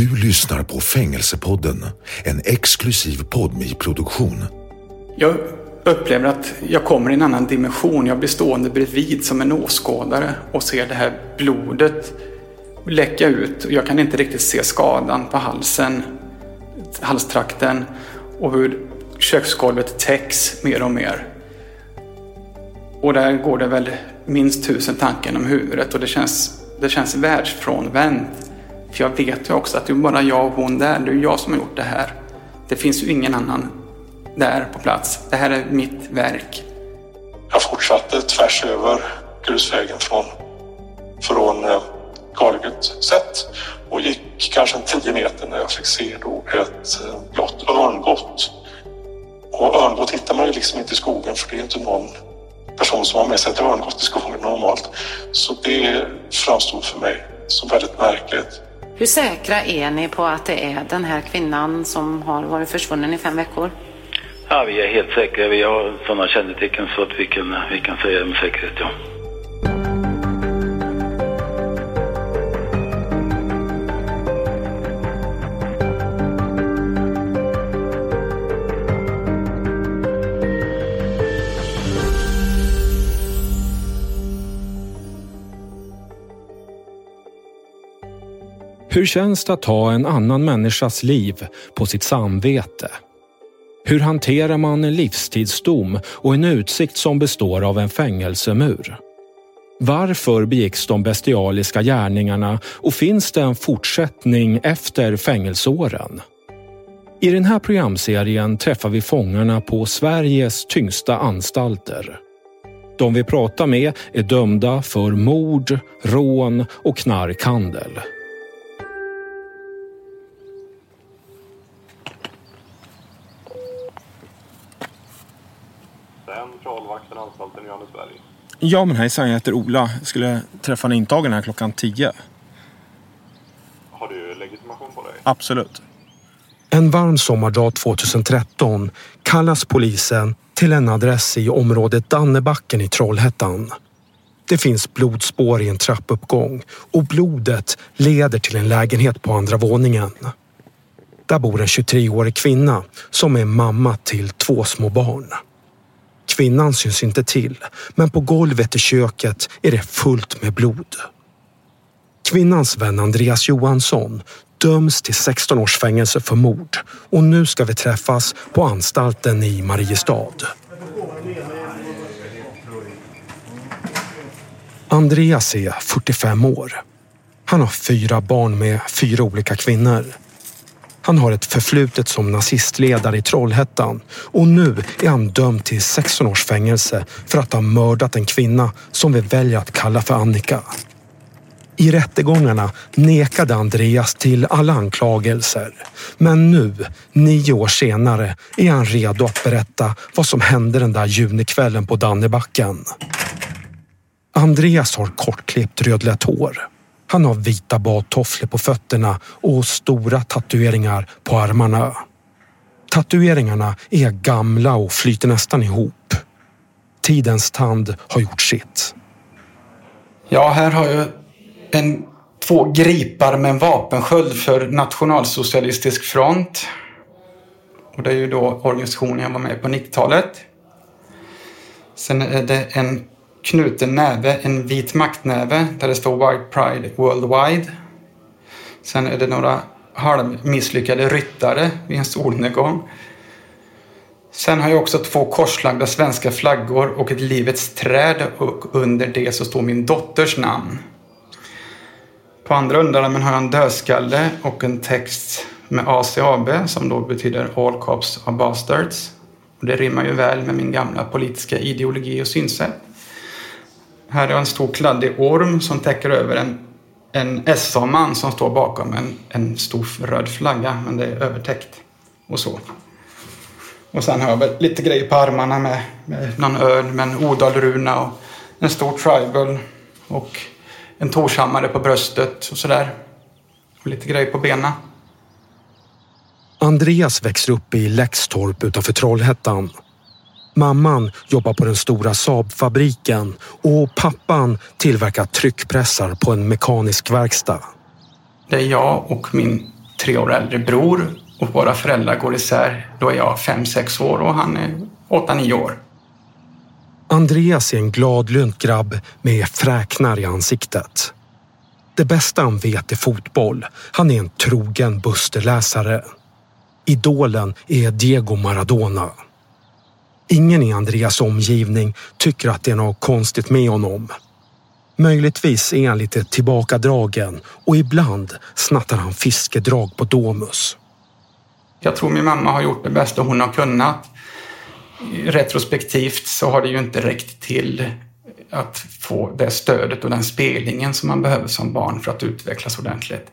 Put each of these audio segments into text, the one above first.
Du lyssnar på Fängelsepodden, en exklusiv podmi produktion Jag upplever att jag kommer i en annan dimension. Jag blir stående bredvid som en åskådare och ser det här blodet läcka ut. Jag kan inte riktigt se skadan på halsen, halstrakten och hur köksgolvet täcks mer och mer. Och där går det väl minst tusen tankar om huvudet och det känns, det känns världsfrånvänt. För jag vet ju också att det är bara jag och hon där. Det är jag som har gjort det här. Det finns ju ingen annan där på plats. Det här är mitt verk. Jag fortsatte tvärs över grusvägen från, från eh, sett och gick kanske en tio meter när jag fick se då ett eh, blått örngott. Och örngott hittar man ju liksom inte i skogen för det är inte någon person som har med sig ett örngott i skogen normalt. Så det framstod för mig som väldigt märkligt. Hur säkra är ni på att det är den här kvinnan som har varit försvunnen i fem veckor? Ja, vi är helt säkra. Vi har sådana kännetecken så att vi kan, vi kan säga det med säkerhet, ja. Hur känns det att ha en annan människas liv på sitt samvete? Hur hanterar man en livstidsdom och en utsikt som består av en fängelsemur? Varför begicks de bestialiska gärningarna och finns det en fortsättning efter fängelseåren? I den här programserien träffar vi fångarna på Sveriges tyngsta anstalter. De vi pratar med är dömda för mord, rån och knarkhandel. Centralvakten, anstalten Johannesberg. Ja men hejsan, jag heter Ola. Jag skulle träffa en intagen här klockan 10. Har du legitimation på dig? Absolut. En varm sommardag 2013 kallas polisen till en adress i området Dannebacken i Trollhättan. Det finns blodspår i en trappuppgång och blodet leder till en lägenhet på andra våningen. Där bor en 23-årig kvinna som är mamma till två små barn. Kvinnan syns inte till, men på golvet i köket är det fullt med blod. Kvinnans vän Andreas Johansson döms till 16 års fängelse för mord och nu ska vi träffas på anstalten i Mariestad. Andreas är 45 år. Han har fyra barn med fyra olika kvinnor. Han har ett förflutet som nazistledare i Trollhättan och nu är han dömd till 16 års fängelse för att ha mördat en kvinna som vi väljer att kalla för Annika. I rättegångarna nekade Andreas till alla anklagelser. Men nu, nio år senare, är han redo att berätta vad som hände den där junikvällen på Dannebacken. Andreas har kortklippt rödlätt hår. Han har vita badtofflor på fötterna och stora tatueringar på armarna. Tatueringarna är gamla och flyter nästan ihop. Tidens tand har gjort sitt. Ja, här har jag en, två gripar med en vapensköld för Nationalsocialistisk front. Och det är ju då organisationen jag var med på 90-talet. Sen är det en knuten näve, en vit maktnäve där det står White Pride Worldwide. Sen är det några halvmisslyckade ryttare vid en solnedgång. Sen har jag också två korslagda svenska flaggor och ett livets träd och under det så står min dotters namn. På andra underarmen har jag en dödskalle och en text med ACAB som då betyder All Cops are Bastards. Och det rimmar ju väl med min gamla politiska ideologi och synsätt. Här är en stor kladdig orm som täcker över en, en SA-man som står bakom en, en stor röd flagga, men det är övertäckt. Och så. Och sen har jag väl lite grejer på armarna med, med någon örn med en odalruna och en stor tribal och en torshammare på bröstet och sådär. Och lite grejer på benen. Andreas växer upp i Läxtorp utanför Trollhättan. Mamman jobbar på den stora Saab-fabriken och pappan tillverkar tryckpressar på en mekanisk verkstad. Det är jag och min tre år äldre bror och våra föräldrar går isär. Då är jag fem sex år och han är åtta nio år. Andreas är en gladlynt grabb med fräknar i ansiktet. Det bästa han vet är fotboll. Han är en trogen Busterläsare. Idolen är Diego Maradona. Ingen i Andreas omgivning tycker att det är något konstigt med honom. Möjligtvis är han lite tillbakadragen och ibland snattar han fiskedrag på Domus. Jag tror min mamma har gjort det bästa hon har kunnat. Retrospektivt så har det ju inte räckt till att få det stödet och den spelningen som man behöver som barn för att utvecklas ordentligt.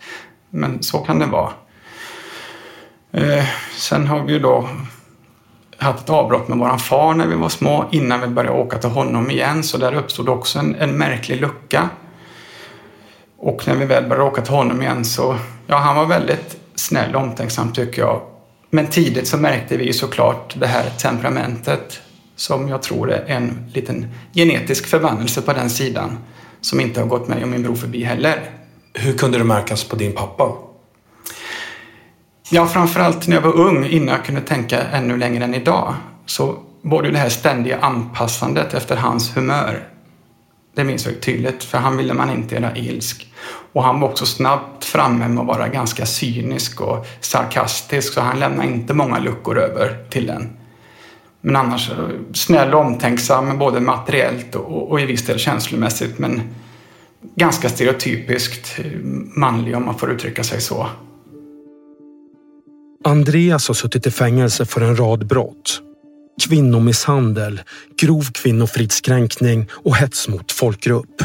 Men så kan det vara. Eh, sen har vi ju då haft ett avbrott med våran far när vi var små innan vi började åka till honom igen. Så där uppstod också en, en märklig lucka. Och när vi väl började åka till honom igen så, ja han var väldigt snäll och omtänksam tycker jag. Men tidigt så märkte vi ju såklart det här temperamentet som jag tror är en liten genetisk förbannelse på den sidan som inte har gått mig och min bror förbi heller. Hur kunde det märkas på din pappa? Ja, framförallt när jag var ung, innan jag kunde tänka ännu längre än idag, så var det det här ständiga anpassandet efter hans humör. Det minns jag tydligt, för han ville man inte göra ilsk. Och han var också snabbt framme med att vara ganska cynisk och sarkastisk, så han lämnade inte många luckor över till den. Men annars eh, snäll och omtänksam, både materiellt och, och i viss del känslomässigt, men ganska stereotypiskt eh, manlig om man får uttrycka sig så. Andreas har suttit i fängelse för en rad brott. Kvinnomisshandel, grov kvinnofridskränkning och hets mot folkgrupp.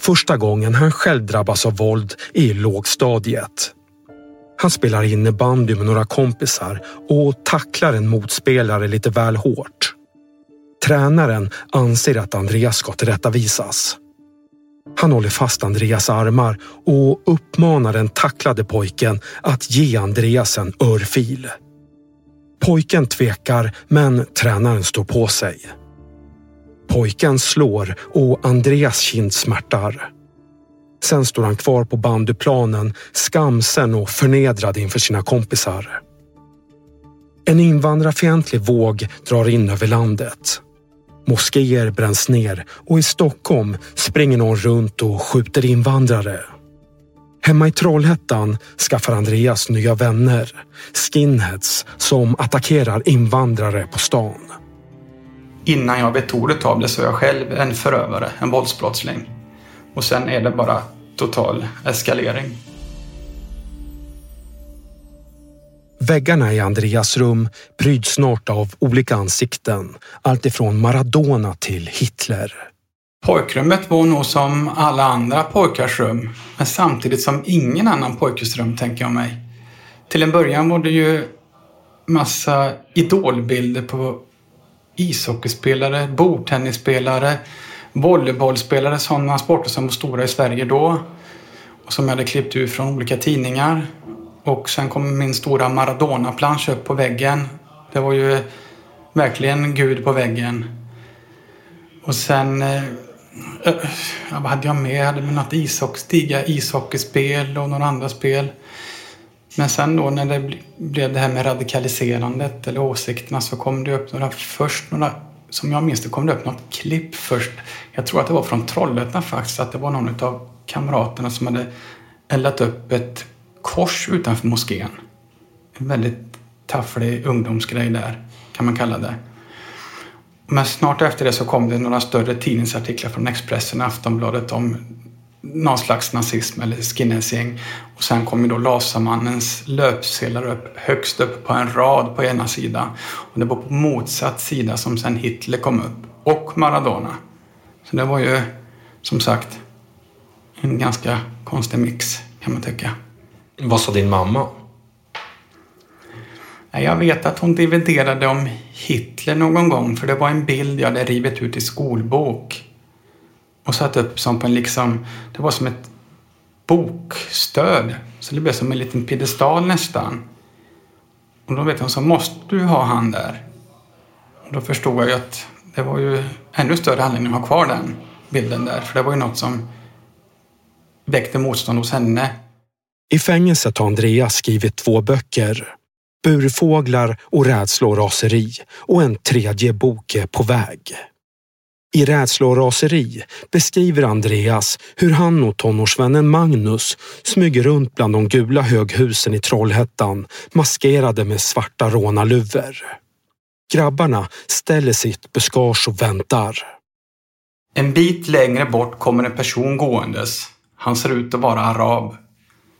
Första gången han själv drabbas av våld är i lågstadiet. Han spelar innebandy med några kompisar och tacklar en motspelare lite väl hårt. Tränaren anser att Andreas ska tillrättavisas. Han håller fast Andreas armar och uppmanar den tacklade pojken att ge Andreas en örfil. Pojken tvekar, men tränaren står på sig. Pojken slår och Andreas kind smärtar. Sen står han kvar på bandyplanen, skamsen och förnedrad inför sina kompisar. En invandrarfientlig våg drar in över landet. Moskéer bränns ner och i Stockholm springer någon runt och skjuter invandrare. Hemma i Trollhättan skaffar Andreas nya vänner, skinheads som attackerar invandrare på stan. Innan jag vet ordet av det så är jag själv en förövare, en våldsbrottsling. Och sen är det bara total eskalering. Väggarna i Andreas rum pryds snart av olika ansikten. Alltifrån Maradona till Hitler. Pojkrummet var nog som alla andra pojkars rum, men samtidigt som ingen annan pojkes rum, tänker jag mig. Till en början var det ju massa idolbilder på ishockeyspelare, bordtennisspelare, volleybollspelare, sådana sporter som var stora i Sverige då. Och som jag hade klippt ur från olika tidningar. Och sen kom min stora Maradona-plansch upp på väggen. Det var ju verkligen Gud på väggen. Och sen, eh, ja, vad hade jag med? Jag hade med något ishockey, ishockeyspel och några andra spel. Men sen då när det blev det här med radikaliserandet eller åsikterna så kom det upp några, först några, som jag minns det kom det upp något klipp först. Jag tror att det var från Trollhättan faktiskt, att det var någon av kamraterna som hade eldat upp ett kors utanför moskén. En väldigt tafflig ungdomsgrej där, kan man kalla det. Men snart efter det så kom det några större tidningsartiklar från Expressen och Aftonbladet om någon slags nazism eller skinheadsgäng. Och sen kom ju då Lasermannens löpsedlar upp högst upp på en rad på ena sidan. Och det var på motsatt sida som sen Hitler kom upp. Och Maradona. Så det var ju som sagt en ganska konstig mix kan man tycka. Vad sa din mamma? Jag vet att hon dividerade om Hitler någon gång för det var en bild jag hade rivit ut i skolbok och satt upp som på en liksom, det var som ett bokstöd. Så det blev som en liten piedestal nästan. Och då vet hon så måste du ha han där. Och då förstod jag ju att det var ju ännu större anledning att ha kvar den bilden där. För det var ju något som väckte motstånd hos henne. I fängelset har Andreas skrivit två böcker. Burfåglar och rädsla och raseri och en tredje bok är på väg. I Rädsla och raseri beskriver Andreas hur han och tonårsvännen Magnus smyger runt bland de gula höghusen i Trollhättan maskerade med svarta rånarluvor. Grabbarna ställer sitt buskage och väntar. En bit längre bort kommer en person gåendes. Han ser ut att vara arab.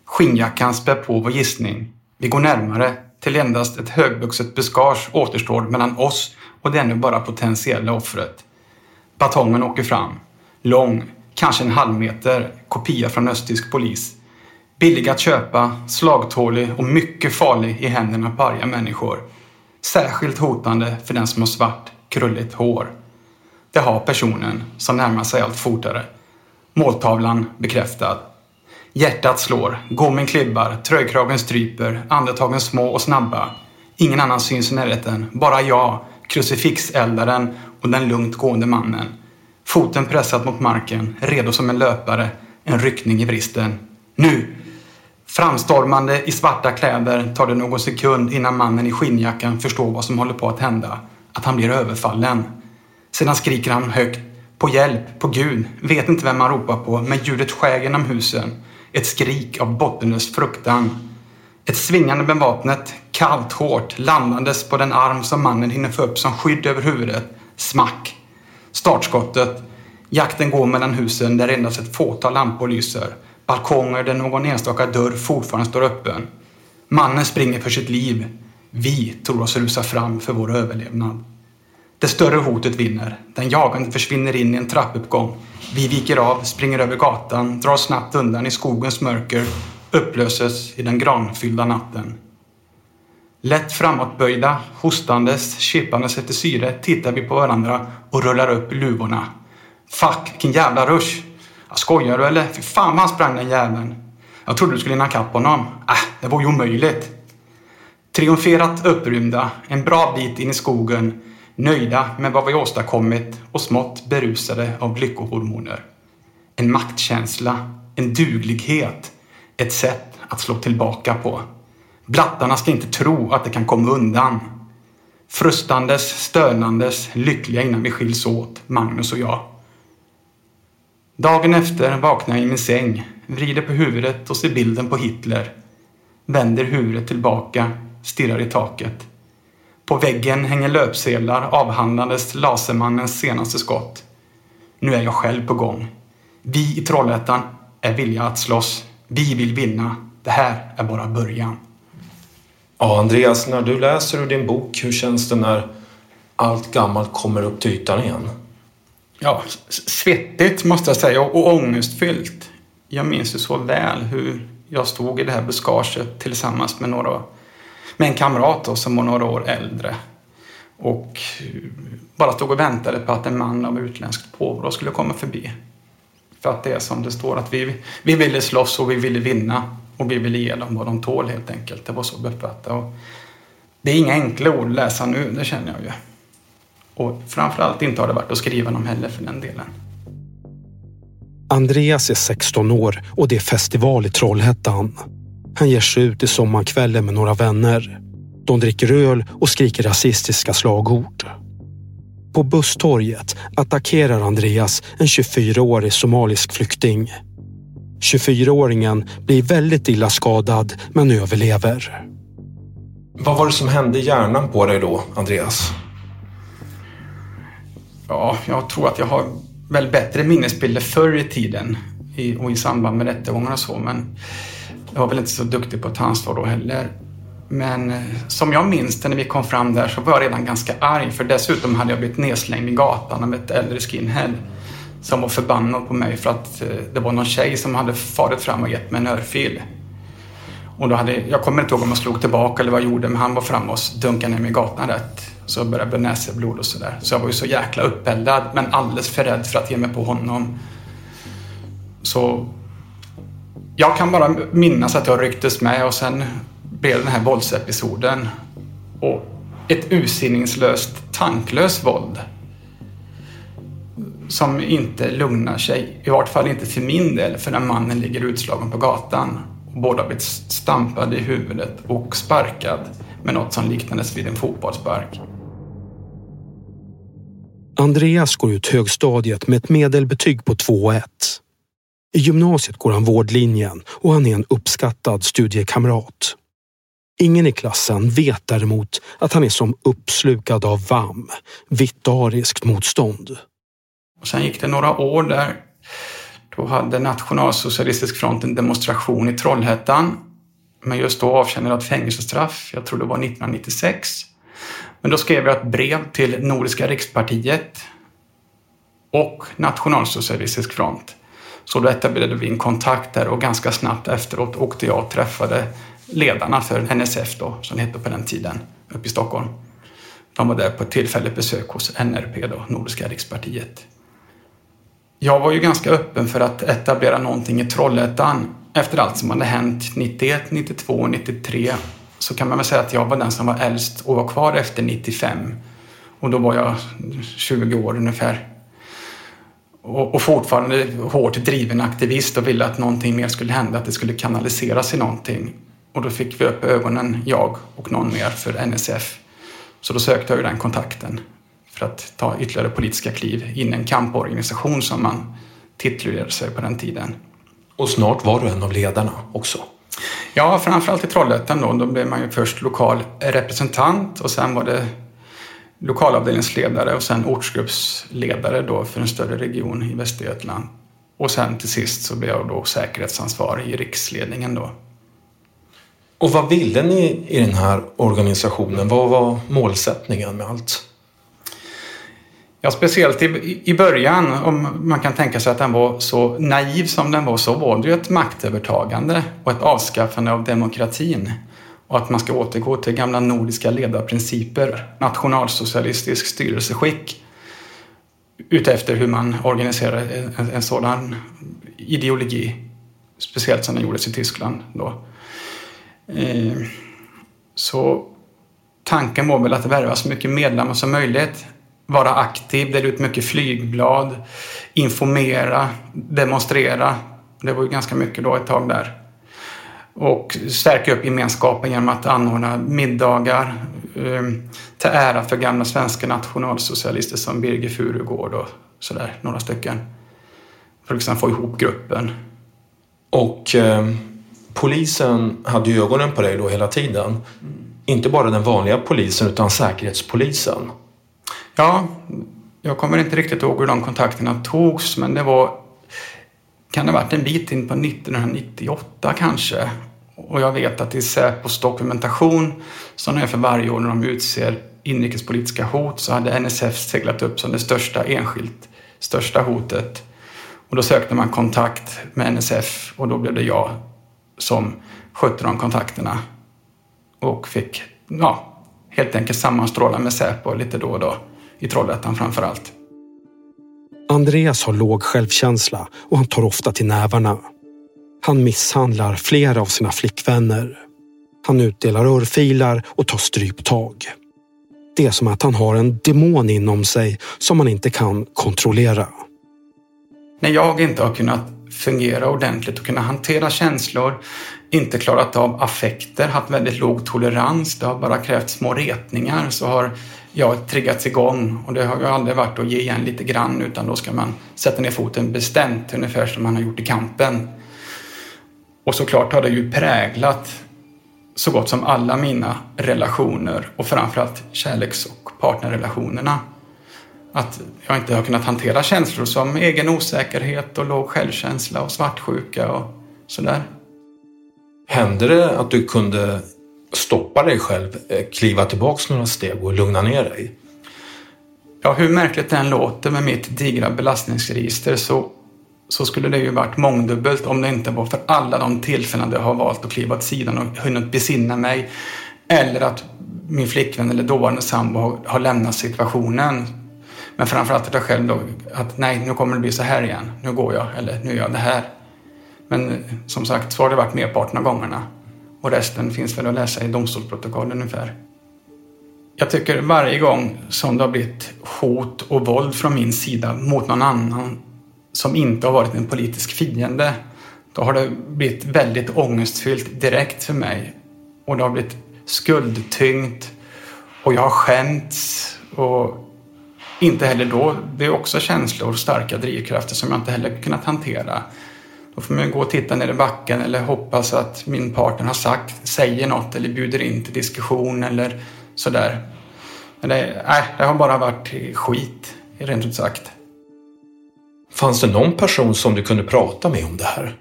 Skinnjackan spär på vår gissning. Vi går närmare till endast ett högvuxet buskage återstår mellan oss och det ännu bara potentiella offret. Batongen åker fram. Lång, kanske en halv meter, kopia från östtysk polis. Billig att köpa, slagtålig och mycket farlig i händerna på arga människor. Särskilt hotande för den som har svart, krulligt hår. Det har personen som närmar sig allt fortare. Måltavlan bekräftad. Hjärtat slår, gommen klibbar, tröjkragen stryper, andetagen små och snabba. Ingen annan syns i närheten, bara jag, krucifixeldaren och den lugnt gående mannen. Foten pressad mot marken, redo som en löpare, en ryckning i vristen. Nu! Framstormande i svarta kläder tar det någon sekund innan mannen i skinnjackan förstår vad som håller på att hända. Att han blir överfallen. Sedan skriker han högt. På hjälp, på Gud. Vet inte vem han ropar på, men ljudet skär genom husen. Ett skrik av bottenlös fruktan. Ett svingande med vapnet, kallt, hårt, landandes på den arm som mannen hinner få upp som skydd över huvudet. Smack! Startskottet. Jakten går mellan husen där endast ett fåtal lampor lyser. Balkonger där någon enstaka dörr fortfarande står öppen. Mannen springer för sitt liv. Vi tror oss rusa fram för vår överlevnad. Det större hotet vinner. Den jagande försvinner in i en trappuppgång. Vi viker av, springer över gatan, drar snabbt undan i skogens mörker, upplöses i den granfyllda natten. Lätt framåtböjda, hostandes, kippandes efter syre tittar vi på varandra och rullar upp luvorna. Fuck, vilken jävla rush! Skojar du eller? Fy fan vad han sprang den jäveln. Jag trodde du skulle hinna kapp honom. Äh, det var ju omöjligt. Triumferat upprymda, en bra bit in i skogen, nöjda med vad vi åstadkommit och smått berusade av lyckohormoner. En maktkänsla, en duglighet, ett sätt att slå tillbaka på. Blattarna ska inte tro att det kan komma undan. Frustandes, stönandes, lyckliga innan vi skiljs åt, Magnus och jag. Dagen efter vaknar jag i min säng, vrider på huvudet och ser bilden på Hitler. Vänder huvudet tillbaka, stirrar i taket. På väggen hänger löpsedlar avhandlandes Lasermannens senaste skott. Nu är jag själv på gång. Vi i Trollhättan är villiga att slåss. Vi vill vinna. Det här är bara början. Ja, Andreas, när du läser ur din bok, hur känns det när allt gammalt kommer upp till ytan igen? Ja, svettigt måste jag säga och, ångestfyllt. Jag minns ju så väl hur jag stod i det här buskaget tillsammans med några med en kamrat då, som var några år äldre. Och bara stod och väntade på att en man av utländskt påbrå skulle komma förbi. För att det är som det står att vi, vi ville slåss och vi ville vinna. Och vi ville ge dem vad de tål helt enkelt. Det var så vi uppfattade. Det är inga enkla ord att läsa nu, det känner jag ju. Och framförallt inte har det varit att skriva dem heller för den delen. Andreas är 16 år och det är festival i Trollhättan. Han ger sig ut i sommarkvällen med några vänner. De dricker öl och skriker rasistiska slagord. På busstorget attackerar Andreas en 24-årig somalisk flykting. 24-åringen blir väldigt illa skadad men överlever. Vad var det som hände i hjärnan på dig då, Andreas? Ja, jag tror att jag har väl bättre minnesbilder förr i tiden i, och i samband med rättegångar och så. Men jag var väl inte så duktig på att ta ansvar då heller. Men eh, som jag minns det när vi kom fram där så var jag redan ganska arg för dessutom hade jag blivit nedslängd i gatan av ett äldre skinhead som var förbannad på mig för att eh, det var någon tjej som hade farit fram och gett mig en örfil. Och då hade, jag kommer inte ihåg om jag slog tillbaka eller vad jag gjorde men han var framme och dunkade ner mig i gatan rätt. Så började jag bli näsblod och sådär. Så jag var ju så jäkla uppeldad men alldeles för rädd för att ge mig på honom. Så jag kan bara minnas att jag rycktes med och sen blev den här våldsepisoden. Och ett ursinningslöst, tanklöst våld. Som inte lugnar sig. I vart fall inte till min del, för när mannen ligger utslagen på gatan. båda blivit stampade i huvudet och sparkad med något som liknades vid en fotbollsspark. Andreas går ut högstadiet med ett medelbetyg på 2,1. I gymnasiet går han vårdlinjen och han är en uppskattad studiekamrat. Ingen i klassen vet däremot att han är som uppslukad av VAM, vitt ariskt motstånd. sen gick det några år där. Då hade Nationalsocialistisk front en demonstration i Trollhättan. Men just då avtjänade jag ett fängelsestraff. Jag tror det var 1996. Men då skrev jag ett brev till Nordiska rikspartiet och Nationalsocialistisk front. Så då etablerade vi en kontakt där och ganska snabbt efteråt åkte jag och träffade ledarna för NSF då, som det hette på den tiden, uppe i Stockholm. De var där på ett tillfälligt besök hos NRP, då, Nordiska rikspartiet. Jag var ju ganska öppen för att etablera någonting i Trollhättan efter allt som hade hänt 91, 92, 93 så kan man väl säga att jag var den som var äldst och var kvar efter 95. Och då var jag 20 år ungefär. Och, och fortfarande hårt driven aktivist och ville att någonting mer skulle hända, att det skulle kanaliseras i någonting. Och då fick vi upp ögonen, jag och någon mer, för NSF. Så då sökte jag ju den kontakten för att ta ytterligare politiska kliv in i en kamporganisation som man titulerade sig på den tiden. Och snart var du en av ledarna också. Ja, framförallt i Trollhättan då. Då blev man ju först lokal representant och sen var det lokalavdelningsledare och sen ortsgruppsledare då för en större region i Västergötland. Och sen till sist så blev jag då säkerhetsansvarig i riksledningen då. Och vad ville ni i den här organisationen? Vad var målsättningen med allt? Ja, speciellt i, i början, om man kan tänka sig att den var så naiv som den var, så var det ju ett maktövertagande och ett avskaffande av demokratin. Och att man ska återgå till gamla nordiska ledarprinciper, nationalsocialistisk styrelseskick, utefter hur man organiserar en, en sådan ideologi. Speciellt som den gjordes i Tyskland då. Eh, så tanken var väl att värva så mycket medlemmar som möjligt vara aktiv, dela ut mycket flygblad, informera, demonstrera. Det var ju ganska mycket då ett tag där. Och stärka upp gemenskapen genom att anordna middagar um, till ära för gamla svenska nationalsocialister som Birger Furugård och sådär, några stycken. För att liksom få ihop gruppen. Och eh, polisen hade ju ögonen på dig då hela tiden. Mm. Inte bara den vanliga polisen utan säkerhetspolisen. Ja, jag kommer inte riktigt ihåg hur de kontakterna togs, men det var kan det ha varit en bit in på 1998 kanske. Och jag vet att i Säpos dokumentation som de är för varje år när de utser inrikespolitiska hot så hade NSF seglat upp som det största enskilt största hotet. Och då sökte man kontakt med NSF och då blev det jag som skötte de kontakterna och fick ja, helt enkelt sammanstråla med Säpo lite då och då i Trollhättan framför allt. Andreas har låg självkänsla och han tar ofta till nävarna. Han misshandlar flera av sina flickvänner. Han utdelar örfilar och tar stryptag. Det är som att han har en demon inom sig som han inte kan kontrollera. När jag inte har kunnat fungera ordentligt och kunna hantera känslor, inte klarat av affekter, haft väldigt låg tolerans, det har bara krävt små retningar, så har jag triggats igång och det har ju aldrig varit att ge igen lite grann utan då ska man sätta ner foten bestämt ungefär som man har gjort i kampen. Och såklart har det ju präglat så gott som alla mina relationer och framförallt kärleks och partnerrelationerna. Att jag inte har kunnat hantera känslor som egen osäkerhet och låg självkänsla och svartsjuka och sådär. Hände det att du kunde stoppa dig själv, eh, kliva tillbaks några steg och lugna ner dig? Ja, hur märkligt det än låter med mitt digra belastningsregister så, så skulle det ju varit mångdubbelt om det inte var för alla de tillfällen där jag har valt att kliva åt sidan och hunnit besinna mig. Eller att min flickvän eller dåvarande sambo har, har lämnat situationen. Men framförallt att jag själv då, att nej, nu kommer det bli så här igen. Nu går jag, eller nu gör jag det här. Men eh, som sagt, så har det varit merparten av gångerna. Och resten finns väl att läsa i domstolsprotokoll ungefär. Jag tycker varje gång som det har blivit hot och våld från min sida mot någon annan som inte har varit en politisk fiende då har det blivit väldigt ångestfyllt direkt för mig. Och det har blivit skuldtyngt och jag har skämts och inte heller då. Det är också känslor och starka drivkrafter som jag inte heller kunnat hantera. Då får man gå och titta ner i backen eller hoppas att min partner har sagt, säger något eller bjuder in till diskussion eller sådär. Men det, äh, det har bara varit skit, rent ut sagt. Fanns det någon person som du kunde prata med om det här?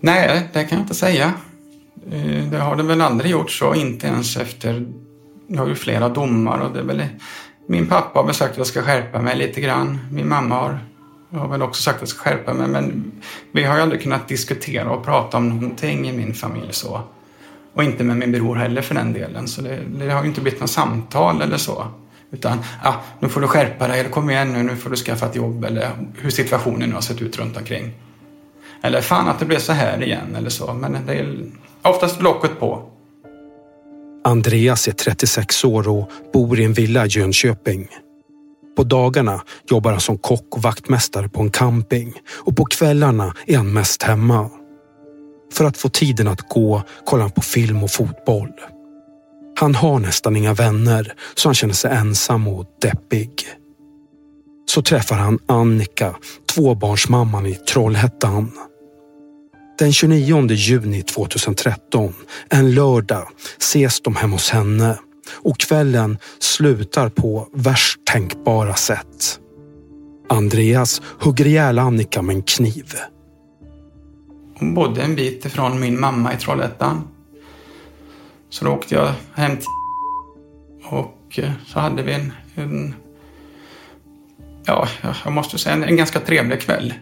Nej, det kan jag inte säga. Eh, det har det väl aldrig gjort så, inte ens efter... Jag har ju flera domar och det är väl... Min pappa har väl sagt att jag ska skärpa mig lite grann. Min mamma har, har väl också sagt att jag ska skärpa mig. Men vi har ju aldrig kunnat diskutera och prata om någonting i min familj så. Och inte med min bror heller för den delen. Så det, det har ju inte blivit något samtal eller så. Utan, ah, nu får du skärpa dig, eller kom igen nu, nu får du skaffa ett jobb eller hur situationen nu har sett ut runt omkring. Eller fan att det blev så här igen eller så. Men det är oftast locket på. Andreas är 36 år och bor i en villa i Jönköping. På dagarna jobbar han som kock och vaktmästare på en camping och på kvällarna är han mest hemma. För att få tiden att gå kollar han på film och fotboll. Han har nästan inga vänner så han känner sig ensam och deppig. Så träffar han Annika, tvåbarnsmamman i Trollhättan. Den 29 juni 2013, en lördag, ses de hemma hos henne och kvällen slutar på värst tänkbara sätt. Andreas hugger ihjäl Annika med en kniv. Hon bodde en bit ifrån min mamma i Trollhättan. Så då åkte jag hem till och eh, så hade vi en, en ja, jag måste säga en, en ganska trevlig kväll.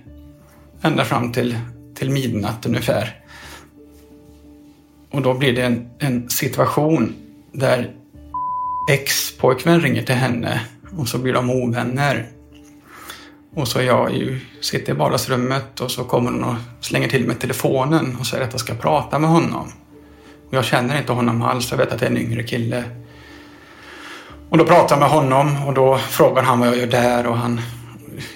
Ända fram till till midnatt ungefär. Och då blir det en, en situation där ex-pojkvän ringer till henne och så blir de ovänner. Och så jag ju, sitter i vardagsrummet och så kommer hon och slänger till med telefonen och säger att jag ska prata med honom. Och jag känner inte honom alls, jag vet att det är en yngre kille. Och då pratar jag med honom och då frågar han vad jag gör där och han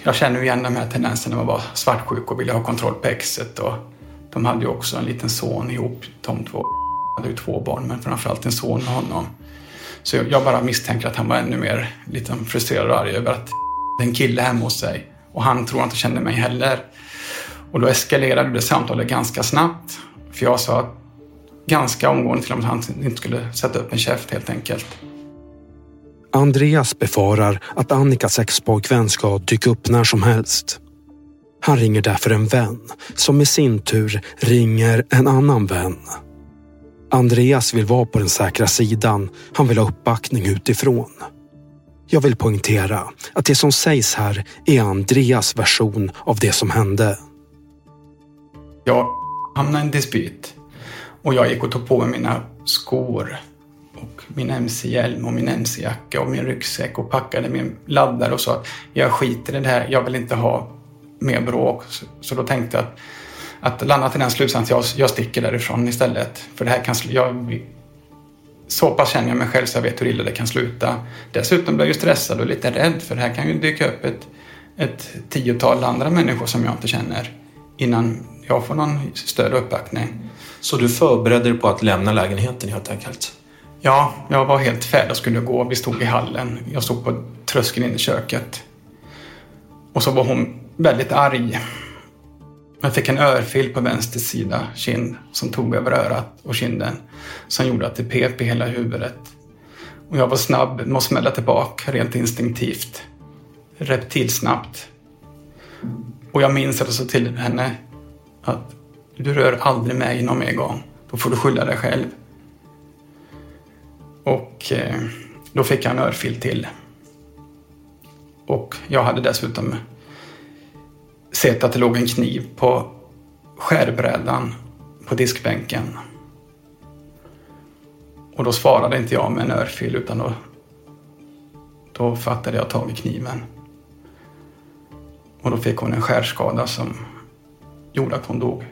jag känner igen de här tendenserna att vara svartsjuk och vilja ha kontroll på exet. Och de hade ju också en liten son ihop, de två. De hade ju två barn, men framförallt en son med honom. Så jag bara misstänker att han var ännu mer lite frustrerad och arg över att det är en kille hemma hos sig. Och han tror inte känner mig heller. Och då eskalerade det samtalet ganska snabbt. För jag sa att ganska omgående till att han inte skulle sätta upp en käft helt enkelt. Andreas befarar att Annikas expojkvän ska dyka upp när som helst. Han ringer därför en vän som i sin tur ringer en annan vän. Andreas vill vara på den säkra sidan. Han vill ha uppbackning utifrån. Jag vill poängtera att det som sägs här är Andreas version av det som hände. Jag hamnade i en dispyt och jag gick och tog på mig mina skor och min mc-hjälm och min mc-jacka och min ryggsäck och packade min laddare och sa att jag skiter i det här, jag vill inte ha mer bråk. Så, så då tänkte jag att, att landa till den slutsatsen att jag, jag sticker därifrån istället. För det här kan jag, så pass känner jag mig själv så jag vet hur illa det kan sluta. Dessutom blir jag ju stressad och lite rädd för det här kan ju dyka upp ett, ett tiotal andra människor som jag inte känner innan jag får någon större uppbackning. Så du förberedde dig på att lämna lägenheten helt enkelt? Ja, jag var helt färdig och skulle gå. Vi stod i hallen. Jag stod på tröskeln in i köket. Och så var hon väldigt arg. Jag fick en örfil på vänster sida kind som tog över örat och kinden. Som gjorde att det pep i hela huvudet. Och jag var snabb med att smälla tillbaka rent instinktivt. Reptilsnabbt. Och jag minns att jag sa till henne att du rör aldrig mig någon mer gång. Då får du skylla dig själv. Och eh, då fick jag en örfil till. Och jag hade dessutom sett att det låg en kniv på skärbrädan på diskbänken. Och då svarade inte jag med en örfil utan då, då fattade jag tag i kniven. Och då fick hon en skärskada som gjorde att hon dog.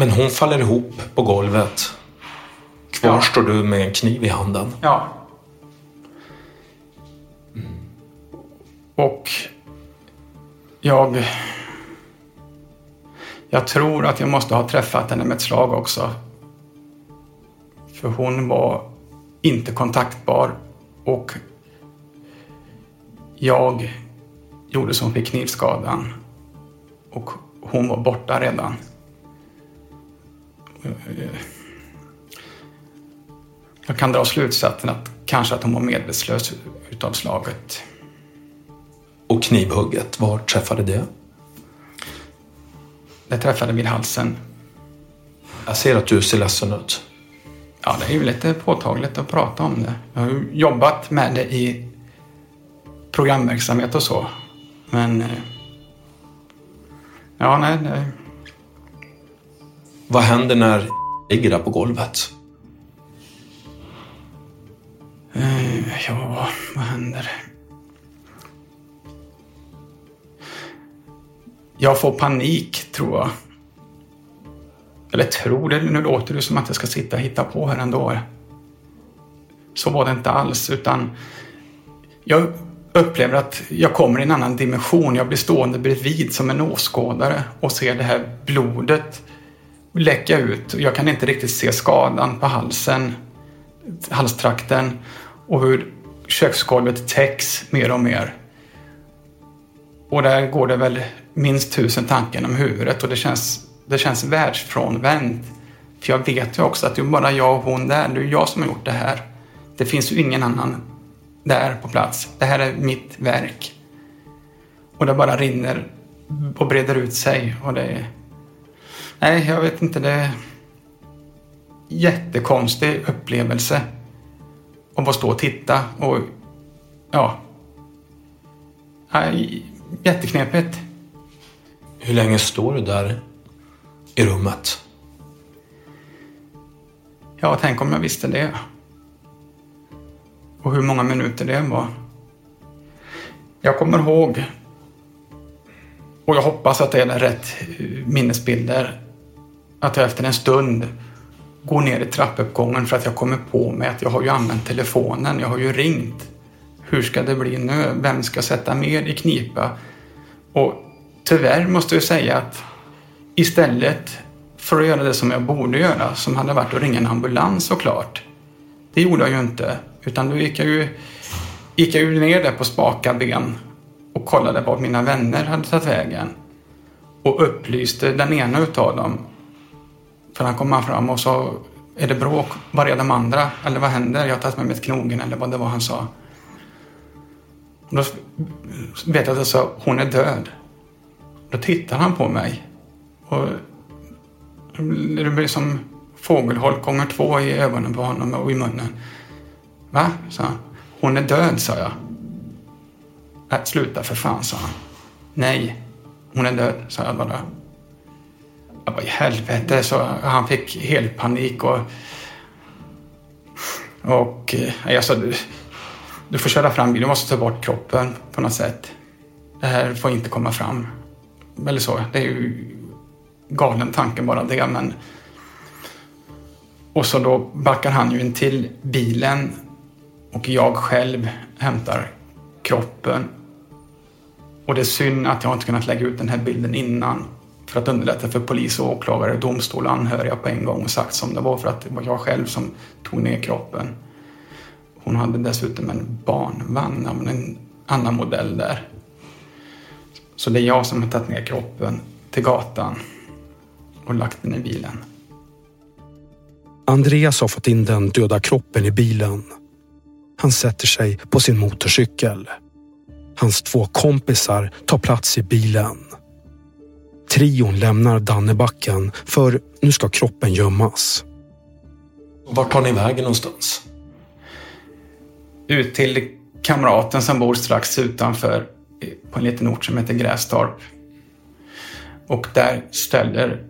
Men hon faller ihop på golvet Kvar ja. står du med en kniv i handen. Ja. Mm. Och jag Jag tror att jag måste ha träffat henne med ett slag också. För hon var inte kontaktbar och jag gjorde som fick knivskadan och hon var borta redan. Jag kan dra slutsatsen att kanske att hon var medvetslös utav slaget. Och knivhugget, var träffade det? Det träffade vid halsen. Jag ser att du ser ledsen ut. Ja, det är ju lite påtagligt att prata om det. Jag har ju jobbat med det i programverksamhet och så. Men... eh, Ja, nej, nej. Vad händer när ligger där på golvet? Uh, Ja, vad händer? Jag får panik, tror jag. Eller tror det, nu låter det som att jag ska sitta och hitta på här ändå. Så var det inte alls, utan jag upplever att jag kommer i en annan dimension. Jag blir stående bredvid som en åskådare och ser det här blodet läcka ut. Jag kan inte riktigt se skadan på halsen, halstrakten och hur köksgolvet täcks mer och mer. Och där går det väl minst tusen tankar om huvudet och det känns, det känns världsfrånvänt. För jag vet ju också att det är bara jag och hon där. Det är jag som har gjort det här. Det finns ju ingen annan där på plats. Det här är mitt verk. Och det bara rinner och breder ut sig. Och det är... Nej, jag vet inte. Det är jättekonstig upplevelse. Att bara stå och titta och ja. Nej, jätteknepigt. Hur länge står du där i rummet? Ja, tänk om jag visste det. Och hur många minuter det var. Jag kommer ihåg, och jag hoppas att det är rätt minnesbilder, att jag efter en stund går ner i trappuppgången för att jag kommer på mig att jag har ju använt telefonen, jag har ju ringt. Hur ska det bli nu? Vem ska sätta mer i knipa? Och tyvärr måste jag säga att istället för att göra det som jag borde göra, som hade varit att ringa en ambulans såklart. Det gjorde jag ju inte. Utan då gick jag ju, gick jag ju ner där på spaka ben och kollade vart mina vänner hade tagit vägen. Och upplyste den ena utav dem. För han kom fram och sa, är det bråk? Var är de andra? Eller vad händer? Jag har tagit med mig knogen eller vad det var han sa. Och då vet jag att jag sa, hon är död. Då tittar han på mig. Och det blir som fågelholk gånger två i ögonen på honom och i munnen. Va? sa han. Hon är död, sa jag. Sluta för fan, sa han. Nej, hon är död, sa jag bara. Jag bara, i helvete, så han fick helt panik och... Och jag sa, du, du får köra fram bilen, du måste ta bort kroppen på något sätt. Det här får inte komma fram. Eller så, det är ju galen tanke bara det, men... Och så då backar han ju in till bilen och jag själv hämtar kroppen. Och det är synd att jag inte kunnat lägga ut den här bilden innan för att underlätta för polis och åklagare, domstol och anhöriga på en gång och sagt som det var för att det var jag själv som tog ner kroppen. Hon hade dessutom en barnvagn av en annan modell där. Så det är jag som har tagit ner kroppen till gatan och lagt den i bilen. Andreas har fått in den döda kroppen i bilen. Han sätter sig på sin motorcykel. Hans två kompisar tar plats i bilen. Trion lämnar Dannebacken för nu ska kroppen gömmas. Vart tar ni vägen någonstans? Ut till kamraten som bor strax utanför på en liten ort som heter Grästorp. Och där ställer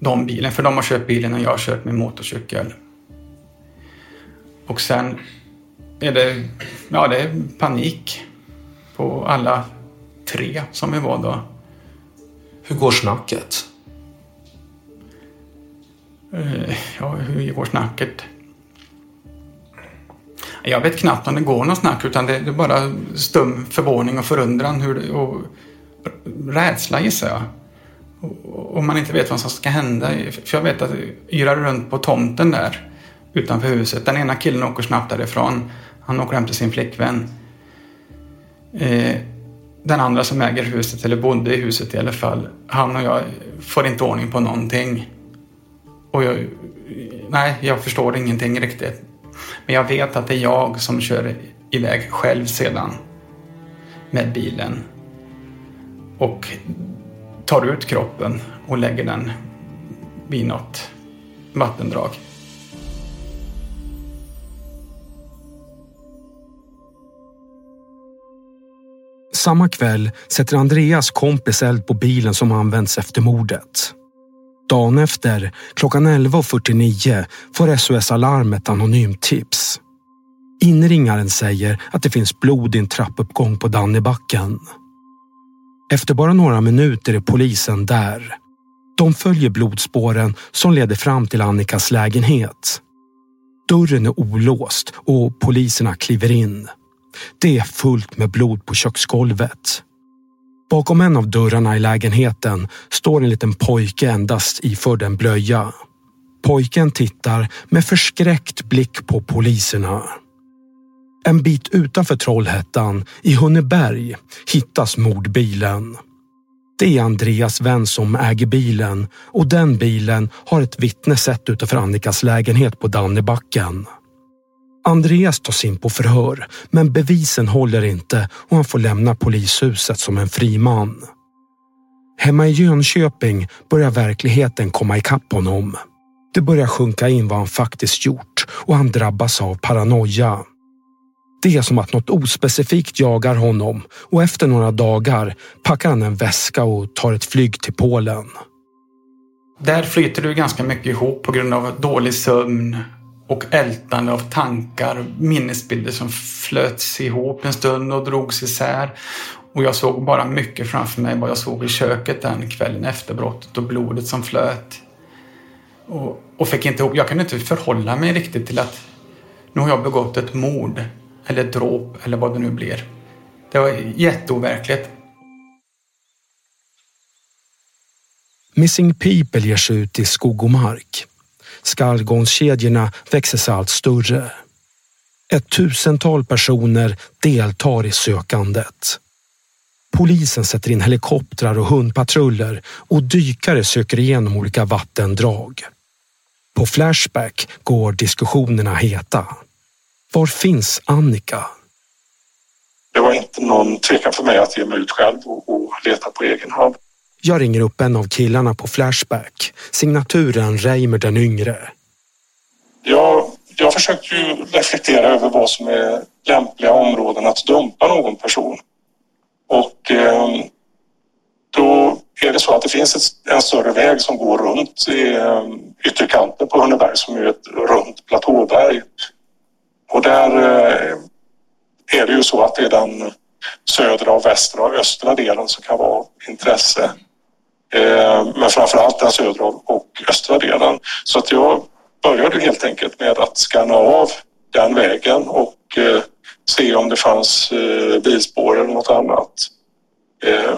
de bilen, för de har kört bilen och jag har kört min motorcykel. Och sen är det, ja, det är panik på alla tre som vi var då. Hur går snacket? Eh, ja, hur går snacket? Jag vet knappt om det går något snack utan det är bara stum förvåning och förundran hur det, och rädsla gissar jag. Om man inte vet vad som ska hända. För jag vet att det yrar runt på tomten där utanför huset. Den ena killen åker snabbt därifrån. Han åker hem till sin flickvän. Eh, den andra som äger huset, eller bodde i huset i alla fall, han och jag får inte ordning på någonting. Och jag, nej, jag förstår ingenting riktigt. Men jag vet att det är jag som kör iväg själv sedan med bilen och tar ut kroppen och lägger den vid något vattendrag. Samma kväll sätter Andreas kompis eld på bilen som använts efter mordet. Dagen efter, klockan 11.49, får SOS Alarm ett anonymt tips. Inringaren säger att det finns blod i en trappuppgång på Dannebacken. Efter bara några minuter är polisen där. De följer blodspåren som leder fram till Annikas lägenhet. Dörren är olåst och poliserna kliver in. Det är fullt med blod på köksgolvet. Bakom en av dörrarna i lägenheten står en liten pojke endast iförd en blöja. Pojken tittar med förskräckt blick på poliserna. En bit utanför Trollhättan, i Hunneberg, hittas mordbilen. Det är Andreas vän som äger bilen och den bilen har ett vittne sett utanför Annikas lägenhet på Dannebacken. Andreas tas in på förhör, men bevisen håller inte och han får lämna polishuset som en fri man. Hemma i Jönköping börjar verkligheten komma ikapp honom. Det börjar sjunka in vad han faktiskt gjort och han drabbas av paranoia. Det är som att något ospecifikt jagar honom och efter några dagar packar han en väska och tar ett flyg till Polen. Där flyter du ganska mycket ihop på grund av dålig sömn och ältande av tankar, minnesbilder som flöts ihop en stund och drogs isär. Och jag såg bara mycket framför mig vad jag såg i köket den kvällen efter brottet och blodet som flöt. Och, och fick inte ihop, jag kunde inte förhålla mig riktigt till att nu har jag begått ett mord eller dråp eller vad det nu blir. Det var jätteoverkligt. Missing People ger sig ut i skog och mark. Skallgångskedjorna växer sig allt större. Ett tusental personer deltar i sökandet. Polisen sätter in helikoptrar och hundpatruller och dykare söker igenom olika vattendrag. På Flashback går diskussionerna heta. Var finns Annika? Det var inte någon tvekan för mig att ge mig ut själv och, och leta på egen hand. Jag ringer upp en av killarna på Flashback, signaturen Reimer den yngre. Jag, jag försökte ju reflektera över vad som är lämpliga områden att dumpa någon person. Och eh, då är det så att det finns ett, en större väg som går runt i eh, ytterkanten på Hunneberg som är ett runt platåberg. Och där eh, är det ju så att det är den södra och västra och östra delen som kan vara av intresse. Eh, men framför allt den södra och östra delen. Så att jag började helt enkelt med att skanna av den vägen och eh, se om det fanns eh, bilspår eller något annat.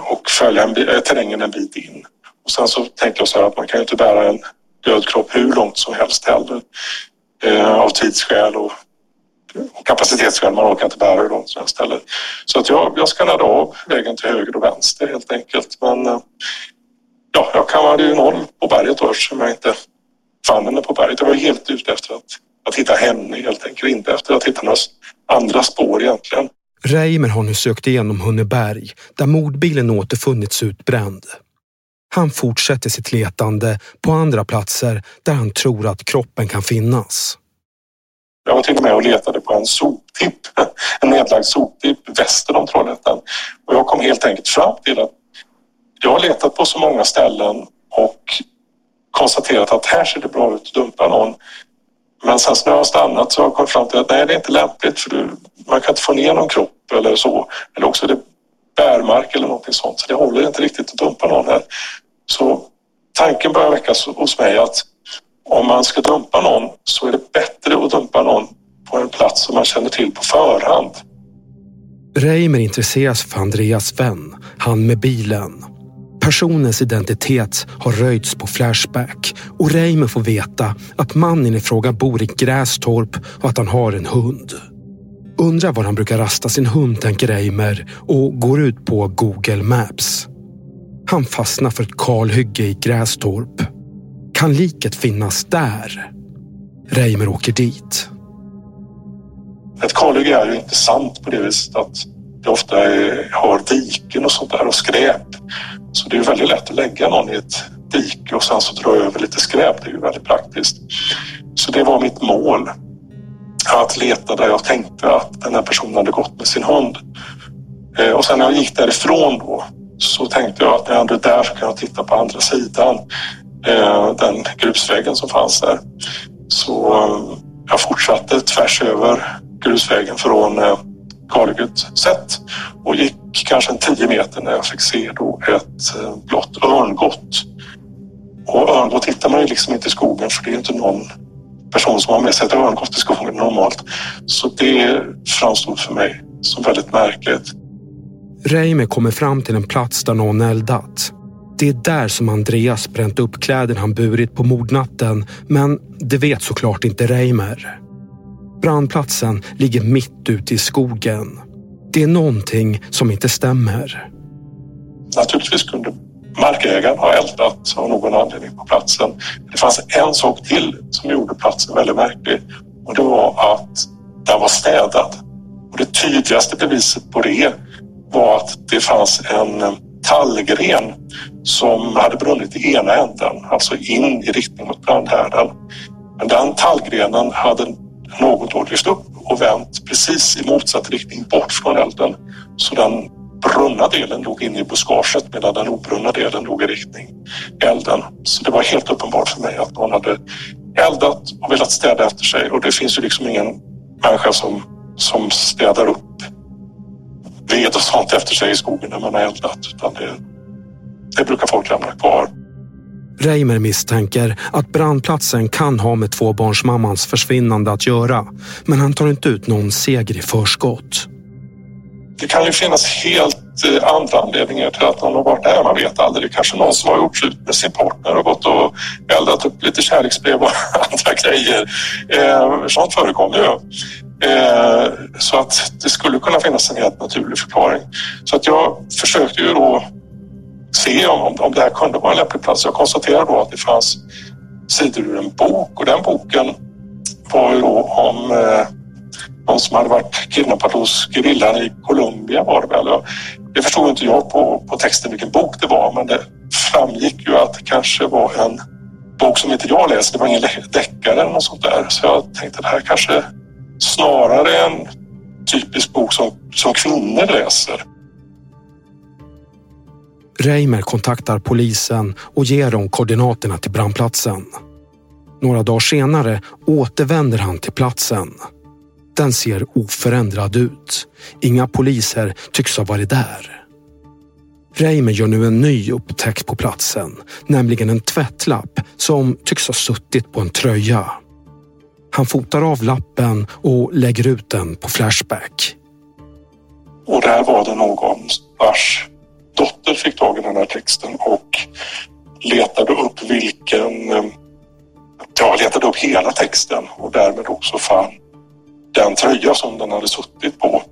Och följa en, terrängen en bit in. Och sen så tänkte jag så här att man kan ju inte bära en död kropp hur långt som helst heller. Av tidsskäl och kapacitetsskäl. Man orkar inte bära hur långt som helst heller. Så att jag, jag skannade av vägen till höger och vänster helt enkelt. Men ja, jag kammade ju noll på berget då eftersom jag inte fann henne på berget. Jag var helt ute efter att, att hitta henne helt enkelt. Inte efter att hitta några andra spår egentligen. Reimer har nu sökt igenom Hunneberg där mordbilen återfunnits utbränd. Han fortsätter sitt letande på andra platser där han tror att kroppen kan finnas. Jag var till och med och letade på en soptipp, en nedlagd soptipp väster om Trollhättan. Och jag kom helt enkelt fram till att jag har letat på så många ställen och konstaterat att här ser det bra ut att dumpa någon. Men sen när jag har stannat så har jag kommit fram till att nej, det är inte lämpligt för man kan inte få ner någon kropp eller så. Eller också är det bärmark eller någonting sånt. Så det håller inte riktigt att dumpa någon här. Så tanken börjar väckas hos mig att om man ska dumpa någon så är det bättre att dumpa någon på en plats som man känner till på förhand. Reimer intresseras för Andreas vän, han med bilen. Personens identitet har röjts på Flashback och Reimer får veta att mannen i fråga bor i Grästorp och att han har en hund. Undrar var han brukar rasta sin hund, tänker Reimer och går ut på Google Maps. Han fastnar för ett kalhygge i Grästorp. Kan liket finnas där? Reimer åker dit. Ett kalhygge är ju inte sant på det viset att ofta har diken och sånt där och skräp. Så det är väldigt lätt att lägga någon i ett dike och sen så dra över lite skräp. Det är ju väldigt praktiskt. Så det var mitt mål. Att leta där jag tänkte att den här personen hade gått med sin hund. Eh, och sen när jag gick därifrån då så tänkte jag att när jag ändå är där så kan jag titta på andra sidan. Eh, den grusvägen som fanns där. Så eh, jag fortsatte tvärs över grusvägen från kalhygget sätt och gick kanske en tio meter när jag fick se då ett eh, blått örngott. Och örngott hittar man ju liksom inte i skogen för det är inte någon person som har med sig ett örngott i skogen normalt. Så det framstod för mig som väldigt märkligt. Reimer kommer fram till en plats där någon eldat. Det är där som Andreas bränt upp kläderna han burit på mordnatten, men det vet såklart inte Reimer. Brandplatsen ligger mitt ute i skogen. Det är någonting som inte stämmer. Naturligtvis kunde markägaren ha eldat av någon anledning på platsen. Det fanns en sak till som gjorde platsen väldigt märklig och det var att den var städad. Och det tydligaste beviset på det var att det fanns en eh, tallgren som hade brunnit i ena änden, alltså in i riktning mot brandhärden. Men den tallgrenen hade något år lyft upp och vänt precis i motsatt riktning bort från elden. Så den brunna delen låg inne i buskaget medan den obrunna delen låg i riktning elden. Så det var helt uppenbart för mig att någon hade eldat och velat städa efter sig och det finns ju liksom ingen människa som, som städar upp ved och sånt efter sig i skogen när man har eldat utan det, det brukar folk lämna kvar. Reimer misstänker att brandplatsen kan ha med tvåbarnsmammans försvinnande att göra, men han tar inte ut någon seger i förskott. Det kan ju finnas helt eh, andra anledningar till att någon har varit där. Man vet aldrig. Kanske någon som har gjort slut med sin partner och gått och eldat upp lite kärleksbrev och andra grejer. Eh, sånt förekommer ju. Eh, så att det skulle kunna finnas en helt naturlig förklaring. Så att jag försökte ju då se om, om det här kunde vara en lämplig plats. Jag konstaterade då att det fanns sidor ur en bok och den boken var ju då om eh, någon som hade varit kidnappad hos gerillan i Colombia var det väl. Det förstod inte jag på, på texten vilken bok det var men det framgick ju att det kanske var en bok som inte jag läste. Det var ingen deckare eller något sånt där. Så jag tänkte att det här kanske snarare är en typisk bok som, som kvinnor läser. Reimer kontaktar polisen och ger dem koordinaterna till brandplatsen. Några dagar senare återvänder han till platsen. Den ser oförändrad ut. Inga poliser tycks ha varit där. Reimer gör nu en ny upptäckt på platsen, nämligen en tvättlapp som tycks ha suttit på en tröja. Han fotar av lappen och lägger ut den på Flashback. Och där var det någon vars dotter fick tag i den här texten och letade upp vilken... Eh, ja, letade upp hela texten och därmed också fann den tröja som den hade suttit på.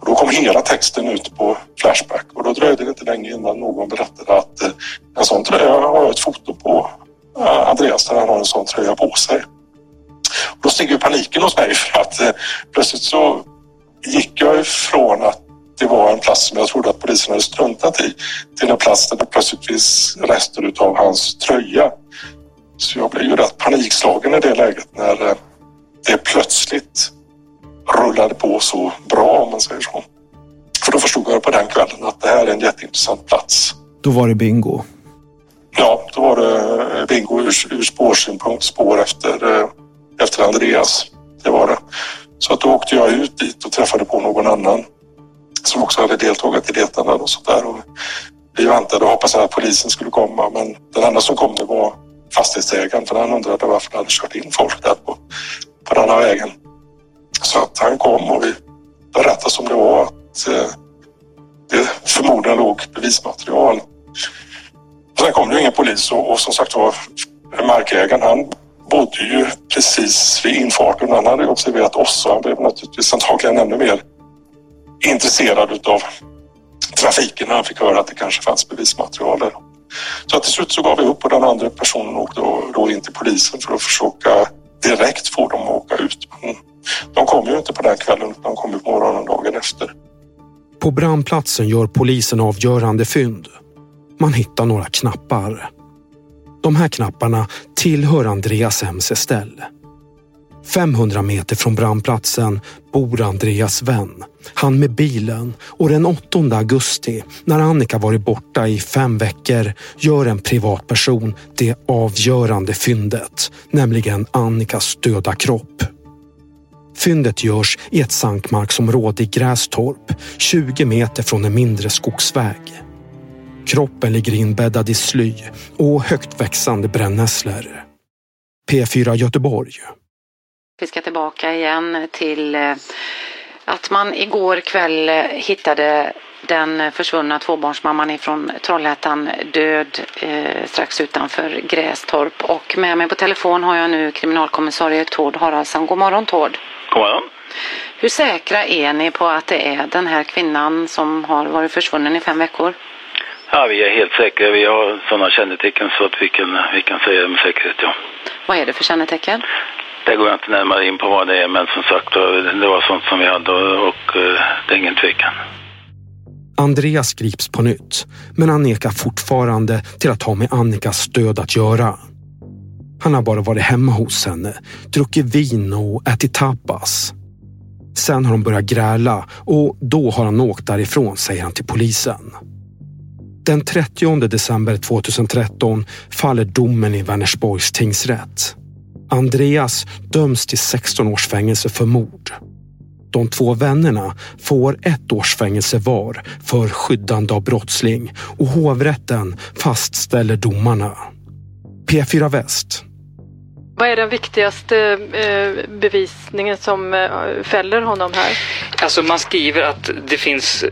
Och då kom hela texten ut på Flashback och då dröjde det inte länge innan någon berättade att eh, en sån tröja har jag ett foto på eh, Andreas där han har en sån tröja på sig. Och då steg ju paniken hos mig för att plötsligt så gick jag ifrån att det var en plats som jag trodde att polisen hade struntat i till en plats där det plötsligt finns rester av hans tröja. Så jag blev ju rätt panikslagen i det läget när eh, det plötsligt rullade på så bra om man säger så. För då förstod jag på den kvällen att det här är en jätteintressant plats. Då var det bingo? Ja, då var det eh, bingo ur, ur spårsynpunkt, spår efter, eh, efter Andreas. Det var det. Så att då åkte jag ut dit och träffade på någon annan som också hade deltagit i letandet och sådär. vi väntade och hoppades att polisen skulle komma men den enda som kom det var fastighetsägaren för han undrade varför det hade kört in folk där på, på den här vägen. Så att han kom och vi berättade som det var att eh, det förmodligen låg bevismaterial Sen kom det ju ingen polis och, och som sagt var markägaren han bodde ju precis vid infarten. Han hade ju observerat oss och han blev naturligtvis antagligen ännu mer intresserad utav trafiken när han fick höra att det kanske fanns bevismaterial där. Så till slut så gav vi upp och den andra personen åkte då, då in till polisen för att försöka direkt få dem att åka ut. Mm. De kom ju inte på den kvällen utan de kom ju på morgonen dagen efter. På brandplatsen gör polisen avgörande fynd. Man hittar några knappar. De här knapparna tillhör Andreas Hems Estelle. 500 meter från brandplatsen bor Andreas vän. Han med bilen och den 8 augusti när Annika varit borta i fem veckor gör en privatperson det avgörande fyndet, nämligen Annikas döda kropp. Fyndet görs i ett sankmarksområde i Grästorp, 20 meter från en mindre skogsväg. Kroppen ligger inbäddad i sly och högt växande brännässlor. P4 Göteborg. Vi ska tillbaka igen till eh, att man igår kväll eh, hittade den försvunna tvåbarnsmamman ifrån Trollhättan död eh, strax utanför Grästorp. Och med mig på telefon har jag nu kriminalkommissarie Tord Haraldsson. God morgon Tord. God morgon. Hur säkra är ni på att det är den här kvinnan som har varit försvunnen i fem veckor? Ja, vi är helt säkra. Vi har sådana kännetecken så att vi kan, vi kan säga det med säkerhet, ja. Vad är det för kännetecken? Det går jag inte närmare in på vad det är, men som sagt det var sånt som vi hade och, och eh, det är ingen tvekan. Andreas grips på nytt, men han nekar fortfarande till att ha med Annikas död att göra. Han har bara varit hemma hos henne, druckit vin och ätit tapas. Sen har de börjat gräla och då har han åkt därifrån, säger han till polisen. Den 30 december 2013 faller domen i Vänersborgs tingsrätt. Andreas döms till 16 års fängelse för mord. De två vännerna får ett års fängelse var för skyddande av brottsling och hovrätten fastställer domarna. P4 Väst. Vad är den viktigaste eh, bevisningen som eh, fäller honom här? Alltså man skriver att det finns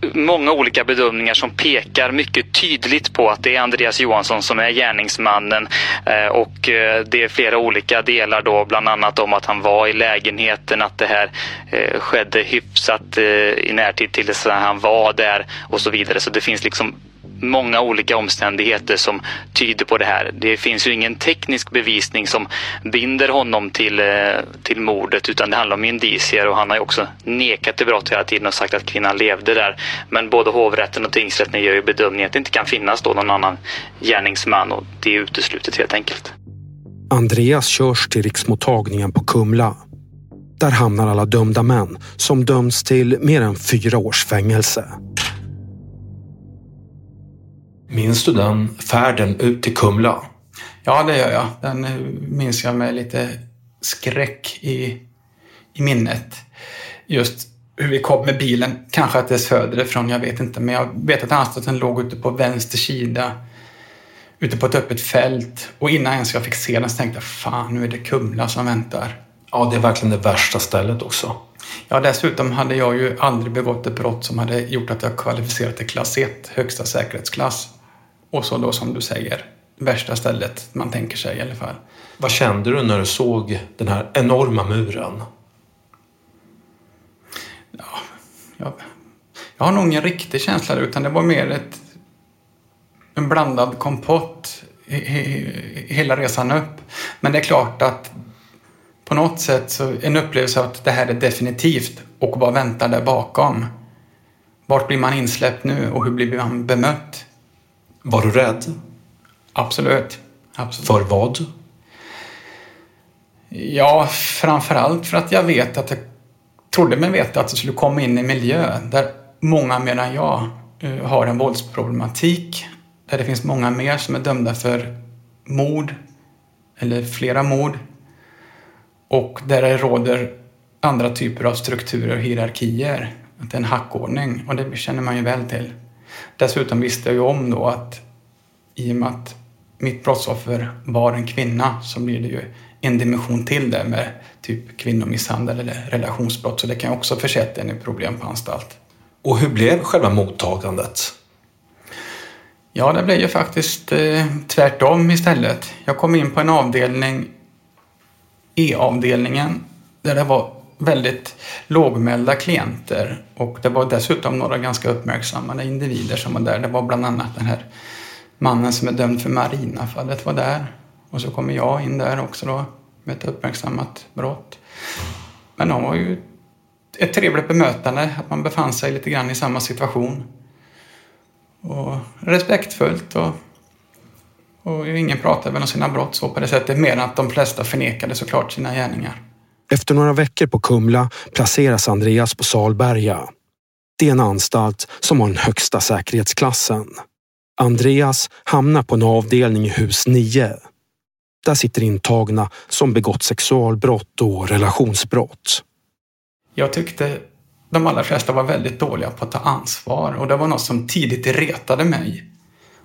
många olika bedömningar som pekar mycket tydligt på att det är Andreas Johansson som är gärningsmannen eh, och eh, det är flera olika delar då, bland annat om att han var i lägenheten, att det här eh, skedde hyfsat i närtid till dess han var där och så vidare. Så det finns liksom många olika omständigheter som tyder på det här. Det finns ju ingen teknisk bevisning som binder honom till, eh, till mordet utan det handlar om indicier och han har ju också nekat till brott hela tiden och sagt att kvinnan levde där. Men både hovrätten och tingsrätten gör ju bedömningen att det inte kan finnas då någon annan gärningsman och det är uteslutet helt enkelt. Andreas körs till riksmottagningen på Kumla. Där hamnar alla dömda män som döms till mer än fyra års fängelse. Minns du den färden ut till Kumla? Ja, det gör jag. Den minns jag med lite skräck i, i minnet. Just hur vi kom med bilen. Kanske att det är söderifrån, jag vet inte. Men jag vet att anstalten låg ute på vänster sida. Ute på ett öppet fält. Och innan ens jag fick se den så tänkte jag, fan nu är det Kumla som väntar. Ja, det är verkligen det värsta stället också. Ja, dessutom hade jag ju aldrig begått ett brott som hade gjort att jag kvalificerat till klass 1, högsta säkerhetsklass. Och så då som du säger, värsta stället man tänker sig i alla fall. Vad kände du när du såg den här enorma muren? Ja, jag, jag har nog ingen riktig känsla utan det var mer ett, en blandad kompott hela resan upp. Men det är klart att på något sätt så en upplevelse av att det här är definitivt och vad väntar där bakom? Vart blir man insläppt nu och hur blir man bemött? Var du rädd? Absolut. Absolut. För vad? Ja, framförallt för att jag vet att jag trodde mig veta att jag skulle komma in i en miljö där många mer än jag uh, har en våldsproblematik. Där det finns många mer som är dömda för mord eller flera mord. Och där det råder andra typer av strukturer och hierarkier. Att det är en hackordning och det känner man ju väl till. Dessutom visste jag ju om då att i och med att mitt brottsoffer var en kvinna så blir det ju en dimension till det med typ kvinnomisshandel eller relationsbrott. Så det kan också försätta en i problem på anstalt. Och hur blev själva mottagandet? Ja, det blev ju faktiskt eh, tvärtom istället. Jag kom in på en avdelning, E-avdelningen, där det var väldigt lågmälda klienter och det var dessutom några ganska uppmärksammade individer som var där. Det var bland annat den här mannen som är dömd för marinafallet var där och så kommer jag in där också då med ett uppmärksammat brott. Men de var ju ett trevligt bemötande, att man befann sig lite grann i samma situation. Och respektfullt och, och ingen pratade väl om sina brott så på det sättet, mer än att de flesta förnekade såklart sina gärningar. Efter några veckor på Kumla placeras Andreas på Salberga. Det är en anstalt som har den högsta säkerhetsklassen. Andreas hamnar på en avdelning i hus 9. Där sitter intagna som begått sexualbrott och relationsbrott. Jag tyckte de allra flesta var väldigt dåliga på att ta ansvar och det var något som tidigt retade mig.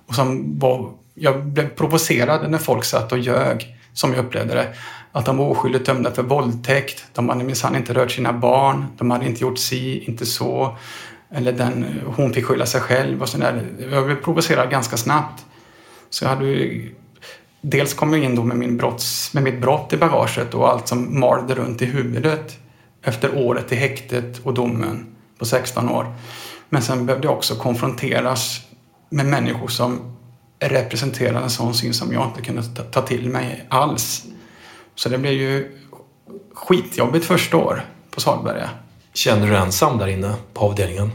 Och som var, jag blev provocerad när folk satt och ljög, som jag upplevde det. Att de var oskyldigt dömda för våldtäkt. De hade minsann inte rört sina barn. De hade inte gjort si, inte så. Eller den, hon fick skylla sig själv och sådär. Jag blev provocerad ganska snabbt. Så jag hade ju, dels kom jag in då med, min brotts, med mitt brott i bagaget och allt som malde runt i huvudet efter året i häktet och domen på 16 år. Men sen behövde jag också konfronteras med människor som representerade en sån syn som jag inte kunde ta till mig alls. Så det blev ju skitjobbigt första år på Salberga. Kände du dig ensam där inne på avdelningen?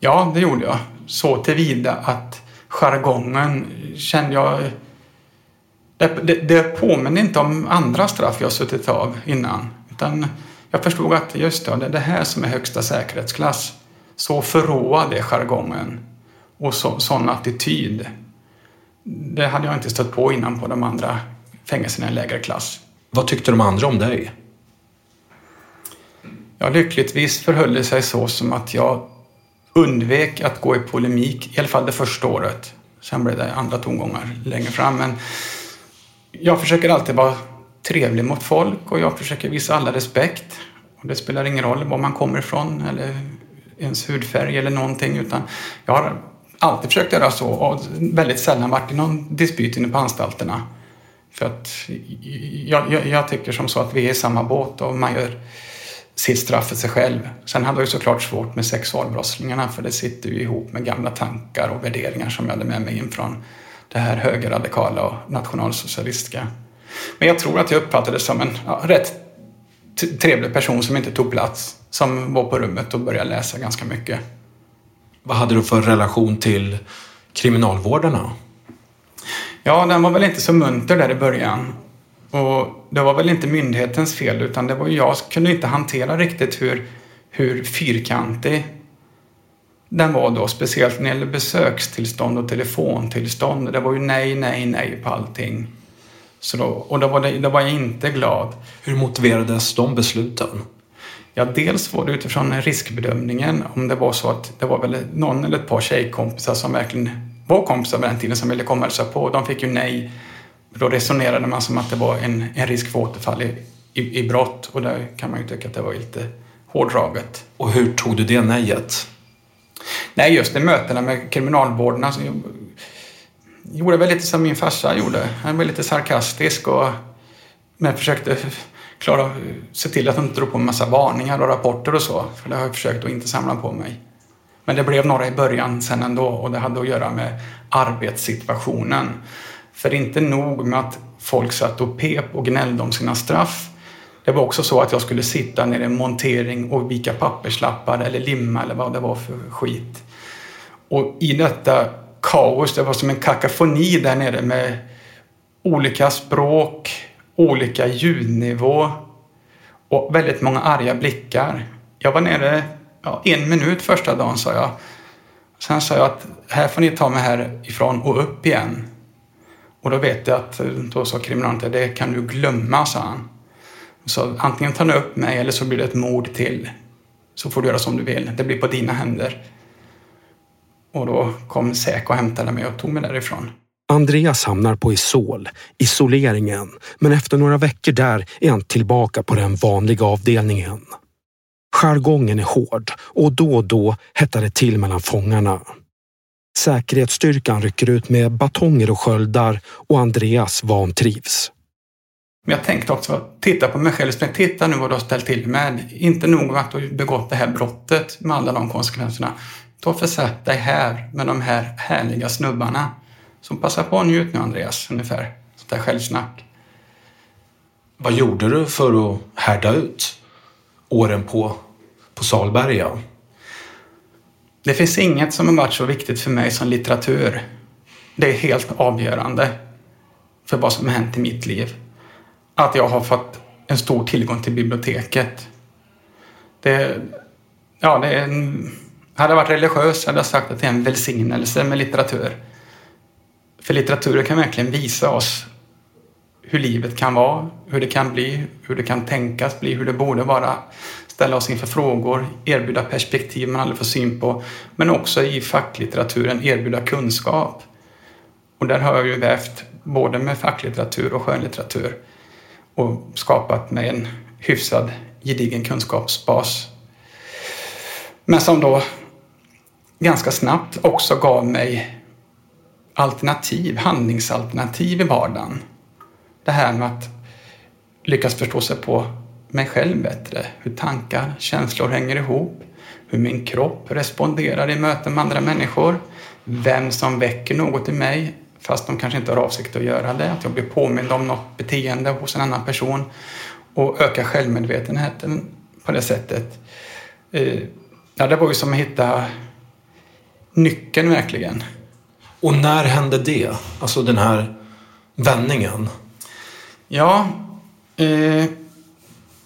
Ja, det gjorde jag. Så tillvida att jargongen kände jag... Det, det, det påminner inte om andra straff jag suttit av innan. Utan jag förstod att just det, det är det här som är högsta säkerhetsklass. Så förråad är jargongen och så, sån attityd. Det hade jag inte stött på innan på de andra fängelserna i lägre klass. Vad tyckte de andra om dig? Ja, lyckligtvis förhöll det sig så som att jag undvek att gå i polemik, i alla fall det första året. Sen blev det andra tongångar längre fram. Men jag försöker alltid vara trevlig mot folk och jag försöker visa alla respekt. Och det spelar ingen roll var man kommer ifrån eller ens hudfärg eller någonting utan jag har alltid försökt göra så och väldigt sällan varit i någon dispyt inne på anstalterna. För att jag, jag, jag, tycker som så att vi är i samma båt och man gör sitt straff för sig själv. Sen hade jag ju såklart svårt med sexualbrottslingarna för det sitter ju ihop med gamla tankar och värderingar som jag hade med mig in från det här högerradikala och nationalsocialistiska. Men jag tror att jag uppfattades som en ja, rätt trevlig person som inte tog plats. Som var på rummet och började läsa ganska mycket. Vad hade du för relation till kriminalvårdarna? Ja, den var väl inte så munter där i början. Och det var väl inte myndighetens fel utan det var jag kunde inte hantera riktigt hur, hur fyrkantig den var då. Speciellt när det gäller besökstillstånd och telefontillstånd. Det var ju nej, nej, nej på allting. Så då, och då var, det, då var jag inte glad. Hur motiverades de besluten? Ja, dels var det utifrån riskbedömningen. Om det var så att det var väl någon eller ett par tjejkompisar som verkligen var kompisar på den tiden som ville komma och på. De fick ju nej. Då resonerade man som att det var en, en risk för återfall i, i, i brott och där kan man ju tycka att det var lite hårdraget. Och hur tog du det nejet? Nej, just i mötena med kriminalvården. Alltså, jag gjorde väl lite som min farsa gjorde. Han var lite sarkastisk och men försökte klara, se till att han inte drog på en massa varningar och rapporter och så. För det har jag försökt att inte samla på mig. Men det blev några i början sen ändå och det hade att göra med arbetssituationen. För inte nog med att folk satt och pep och gnällde om sina straff. Det var också så att jag skulle sitta nere i en montering och vika papperslappar eller limma eller vad det var för skit. Och i detta kaos, det var som en kakafoni där nere med olika språk, olika ljudnivå och väldigt många arga blickar. Jag var nere ja, en minut första dagen sa jag. Sen sa jag att här får ni ta mig härifrån och upp igen. Och då vet jag att då sa kriminalen det kan du glömma, sa han. Så antingen tar ni upp mig eller så blir det ett mord till. Så får du göra som du vill. Det blir på dina händer. Och då kom Säk och hämtade mig och tog mig därifrån. Andreas hamnar på Isol, isoleringen, men efter några veckor där är han tillbaka på den vanliga avdelningen. Jargongen är hård och då och då hettar det till mellan fångarna. Säkerhetsstyrkan rycker ut med batonger och sköldar och Andreas vantrivs. Men jag tänkte också, titta på mig själv. Titta nu vad du har ställt till med. Inte nog att du begått det här brottet med alla de konsekvenserna. Ta och försätt dig här med de här härliga snubbarna. Som passar på att njut nu Andreas, ungefär. Sånt där självsnack. Vad gjorde du för att härda ut åren på, på Salberga? Det finns inget som har varit så viktigt för mig som litteratur. Det är helt avgörande för vad som har hänt i mitt liv. Att jag har fått en stor tillgång till biblioteket. Det, ja, det är en, hade jag varit religiös hade jag sagt att det är en välsignelse med litteratur. För litteraturen kan verkligen visa oss hur livet kan vara, hur det kan bli, hur det kan tänkas bli, hur det borde vara. Ställa oss inför frågor, erbjuda perspektiv man aldrig får syn på. Men också i facklitteraturen erbjuda kunskap. Och där har jag ju vävt både med facklitteratur och skönlitteratur och skapat mig en hyfsad gedigen kunskapsbas. Men som då ganska snabbt också gav mig alternativ, handlingsalternativ i vardagen. Det här med att lyckas förstå sig på mig själv bättre, hur tankar, känslor hänger ihop, hur min kropp responderar i möten med andra människor, vem som väcker något i mig fast de kanske inte har avsikt att göra det, att jag blir påmind om något beteende hos en annan person och öka självmedvetenheten på det sättet. Eh, ja, det var ju som att hitta nyckeln verkligen. Och när hände det? Alltså den här vändningen? Ja, eh,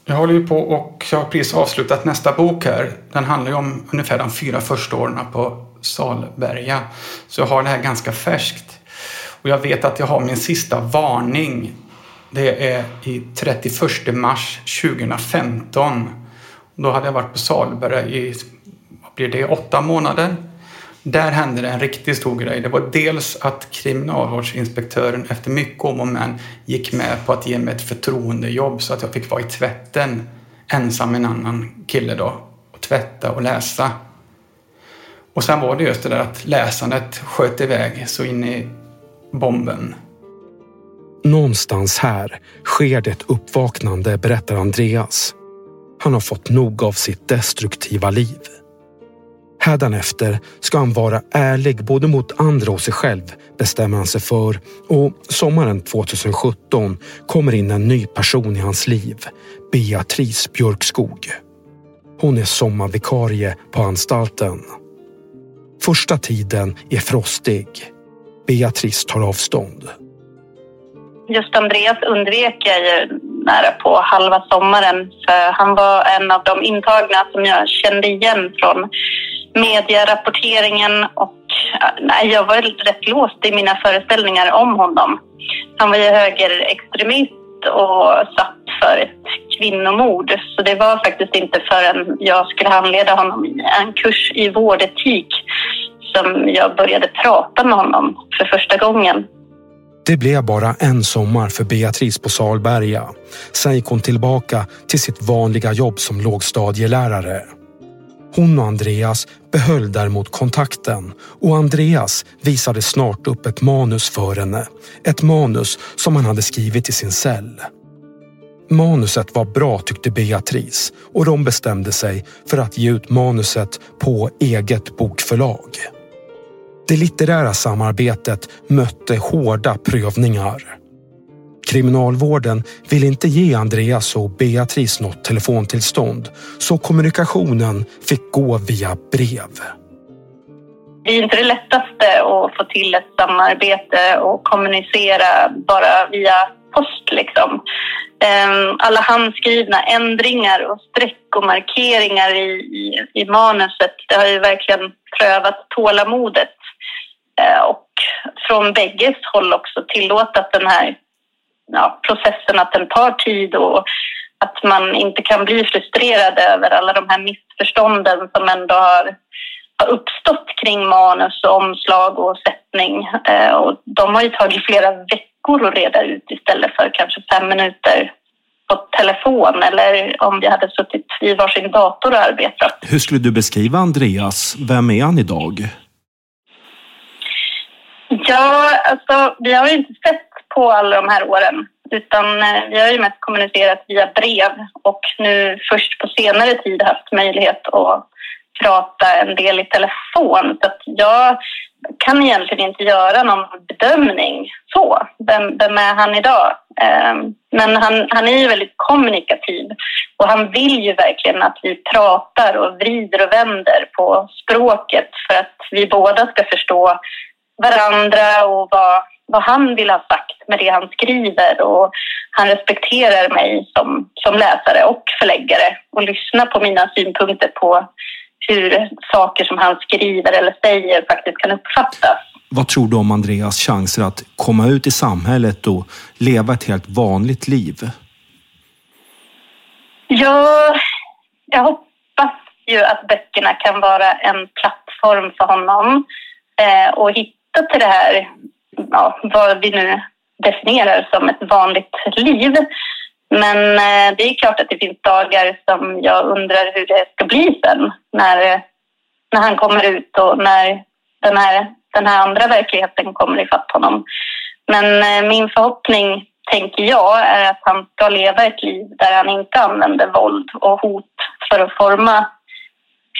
jag håller ju på och jag har precis avslutat nästa bok här. Den handlar ju om ungefär de fyra första åren på Salberga. Så jag har det här ganska färskt. Och jag vet att jag har min sista varning. Det är i 31 mars 2015. Då hade jag varit på Salberga i, vad blir det, åtta månader. Där hände det en riktigt stor grej. Det var dels att kriminalvårdsinspektören efter mycket om och men gick med på att ge mig ett förtroendejobb så att jag fick vara i tvätten ensam med en annan kille då och tvätta och läsa. Och sen var det just det där att läsandet sköt iväg så in i bomben. Någonstans här sker det ett uppvaknande, berättar Andreas. Han har fått nog av sitt destruktiva liv. Hädanefter ska han vara ärlig både mot andra och sig själv, bestämmer han sig för. Och sommaren 2017 kommer in en ny person i hans liv, Beatrice Björkskog. Hon är sommarvikarie på anstalten. Första tiden är frostig. Beatrice tar avstånd. Just Andreas undvek jag ju nära på halva sommaren för han var en av de intagna som jag kände igen från medierapporteringen och nej, jag var rätt låst i mina föreställningar om honom. Han var ju högerextremist och satt för ett kvinnomord. Så det var faktiskt inte förrän jag skulle handleda honom i en kurs i vårdetik som jag började prata med honom för första gången. Det blev bara en sommar för Beatrice på Salberga. Sen gick hon tillbaka till sitt vanliga jobb som lågstadielärare. Hon och Andreas behöll däremot kontakten och Andreas visade snart upp ett manus för henne. Ett manus som han hade skrivit i sin cell. Manuset var bra tyckte Beatrice och de bestämde sig för att ge ut manuset på eget bokförlag. Det litterära samarbetet mötte hårda prövningar. Kriminalvården vill inte ge Andreas och Beatrice något telefontillstånd så kommunikationen fick gå via brev. Det är inte det lättaste att få till ett samarbete och kommunicera bara via post. Liksom. Ehm, alla handskrivna ändringar och streck och markeringar i, i, i manuset, det har ju verkligen prövat tålamodet. Eh, och från bägges håll också tillåtat den här ja, processen att den tar tid och att man inte kan bli frustrerad över alla de här missförstånden som ändå har, har uppstått kring manus, och omslag och sättning. Eh, och de har ju tagit flera veckor att reda ut istället för kanske fem minuter på telefon eller om vi hade suttit vid varsin dator och arbetat. Hur skulle du beskriva Andreas? Vem är han idag? Ja, alltså vi har ju inte sett på alla de här åren utan eh, vi har ju mest kommunicerat via brev och nu först på senare tid haft möjlighet att prata en del i telefon. Så att jag kan egentligen inte göra någon bedömning så. Vem, vem är han idag? Ehm, men han, han är ju väldigt kommunikativ och han vill ju verkligen att vi pratar och vrider och vänder på språket för att vi båda ska förstå varandra och vad, vad han vill ha sagt med det han skriver. Och han respekterar mig som, som läsare och förläggare och lyssnar på mina synpunkter på hur saker som han skriver eller säger faktiskt kan uppfattas. Vad tror du om Andreas chanser att komma ut i samhället och leva ett helt vanligt liv? Ja, jag hoppas ju att böckerna kan vara en plattform för honom eh, och hitta till det här, ja, vad vi nu definierar som ett vanligt liv. Men eh, det är klart att det finns dagar som jag undrar hur det ska bli sen när, när han kommer ut och när den här, den här andra verkligheten kommer ifatt honom. Men eh, min förhoppning, tänker jag, är att han ska leva ett liv där han inte använder våld och hot för att forma,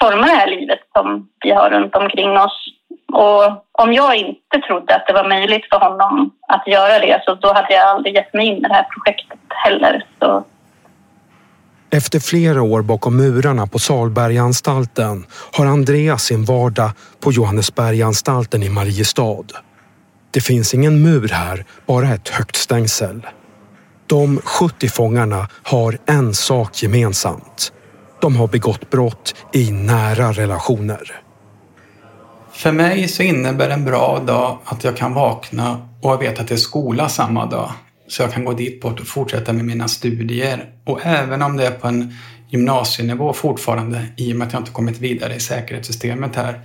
forma det här livet som vi har runt omkring oss. Och om jag inte trodde att det var möjligt för honom att göra det så då hade jag aldrig gett mig in i det här projektet heller. Så... Efter flera år bakom murarna på Salbergaanstalten har Andreas sin vardag på Johannesbergaanstalten i Mariestad. Det finns ingen mur här, bara ett högt stängsel. De 70 fångarna har en sak gemensamt. De har begått brott i nära relationer. För mig så innebär en bra dag att jag kan vakna och jag vet att det är skola samma dag. Så jag kan gå dit bort och fortsätta med mina studier. Och även om det är på en gymnasienivå fortfarande, i och med att jag inte kommit vidare i säkerhetssystemet här,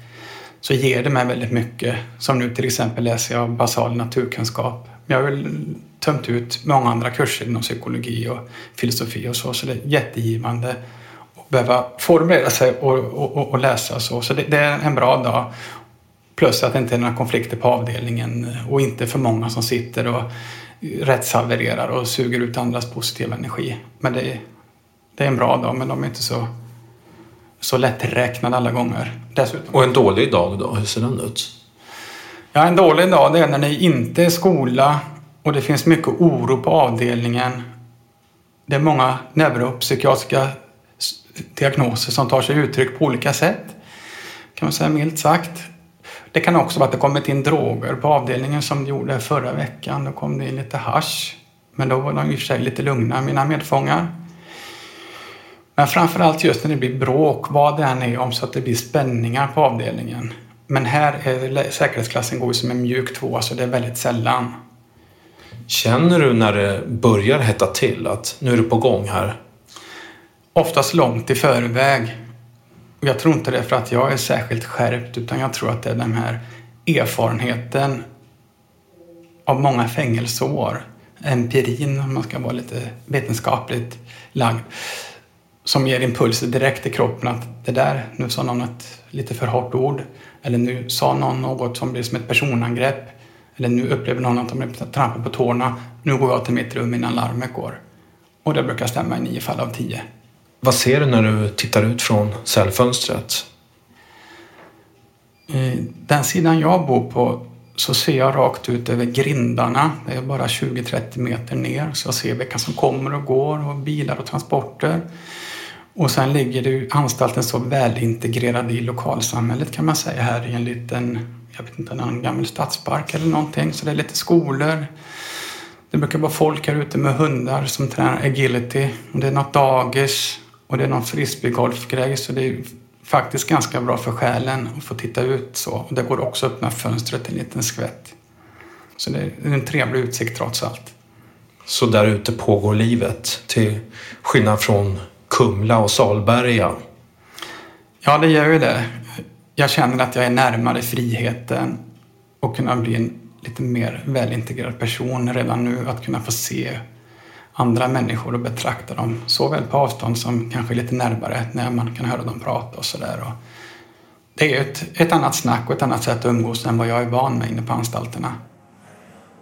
så ger det mig väldigt mycket. Som nu till exempel läser jag basal naturkunskap. Jag har väl tömt ut många andra kurser inom psykologi och filosofi och så, så det är jättegivande behöva förbereda sig och, och, och läsa så. Så det, det, är en bra dag. Plus att det inte är några konflikter på avdelningen och inte för många som sitter och rättshavererar och suger ut andras positiva energi. Men det är, det är en bra dag, men de är inte så, så lätträknade alla gånger. Dessutom. Och en dålig dag då, hur ser den ut? Ja, en dålig dag det är när det inte är skola och det finns mycket oro på avdelningen. Det är många neuropsykiatriska diagnoser som tar sig uttryck på olika sätt. Kan man säga milt sagt. Det kan också vara att det kommit in droger på avdelningen som det gjorde förra veckan. Då kom det in lite hash. Men då var de i och för sig lite lugna, mina medfångar. Men framförallt just när det blir bråk, vad det än är om så att det blir spänningar på avdelningen. Men här är säkerhetsklassen går som en mjuk tvåa så det är väldigt sällan. Känner du när det börjar hetta till att nu är det på gång här? Oftast långt i förväg. Jag tror inte det är för att jag är särskilt skärpt utan jag tror att det är den här erfarenheten av många fängelseår. Empirin, om man ska vara lite vetenskapligt lagd. Som ger impulser direkt i kroppen att det där, nu sa någon ett lite för hårt ord. Eller nu sa någon något som blir som ett personangrepp. Eller nu upplever någon att de trampar på tårna. Nu går jag till mitt rum innan larmet går. Och det brukar stämma i nio fall av tio. Vad ser du när du tittar ut från cellfönstret? Eh, den sidan jag bor på så ser jag rakt ut över grindarna. Det är bara 20-30 meter ner. Så jag ser vilka som kommer och går och bilar och transporter. Och sen ligger det anstalten så välintegrerad i lokalsamhället kan man säga här i en liten, jag vet inte, en gammal stadspark eller någonting. Så det är lite skolor. Det brukar vara folk här ute med hundar som tränar agility. Och det är något dagis och det är någon frisbeegolfgrej så det är faktiskt ganska bra för själen att få titta ut så. Och det går också att öppna fönstret en liten skvätt. Så det är en trevlig utsikt trots allt. Så där ute pågår livet till skillnad från Kumla och Salberga? Ja, det gör ju det. Jag känner att jag är närmare friheten och kunna bli en lite mer välintegrerad person redan nu. Att kunna få se andra människor och betrakta dem såväl på avstånd som kanske lite närmare när man kan höra dem prata och sådär. det är ett, ett annat snack och ett annat sätt att umgås än vad jag är van med inne på anstalterna.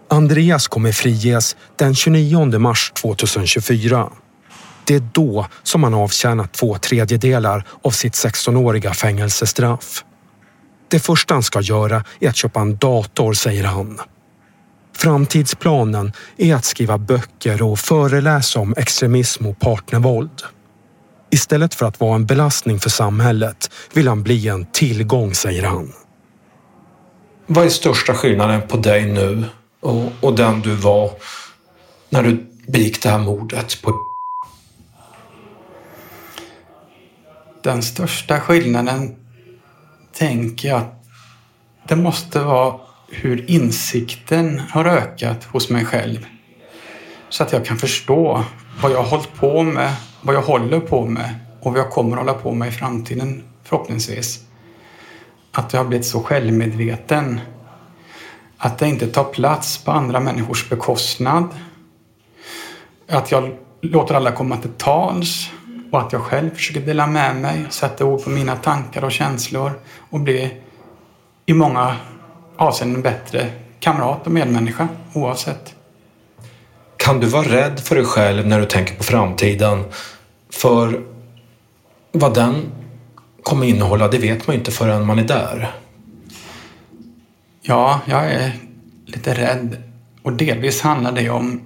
Andreas kommer friges den 29 mars 2024. Det är då som han avtjänat två tredjedelar av sitt 16-åriga fängelsestraff. Det första han ska göra är att köpa en dator, säger han. Framtidsplanen är att skriva böcker och föreläsa om extremism och partnervåld. Istället för att vara en belastning för samhället vill han bli en tillgång, säger han. Vad är största skillnaden på dig nu och, och den du var när du begick det här mordet på Den största skillnaden tänker jag att det måste vara hur insikten har ökat hos mig själv. Så att jag kan förstå vad jag har hållit på med, vad jag håller på med och vad jag kommer att hålla på med i framtiden förhoppningsvis. Att jag har blivit så självmedveten. Att jag inte tar plats på andra människors bekostnad. Att jag låter alla komma till tals och att jag själv försöker dela med mig, sätta ord på mina tankar och känslor och bli i många avseenden bättre kamrat och medmänniska oavsett. Kan du vara rädd för dig själv när du tänker på framtiden? För vad den kommer innehålla, det vet man ju inte förrän man är där. Ja, jag är lite rädd. Och delvis handlar det om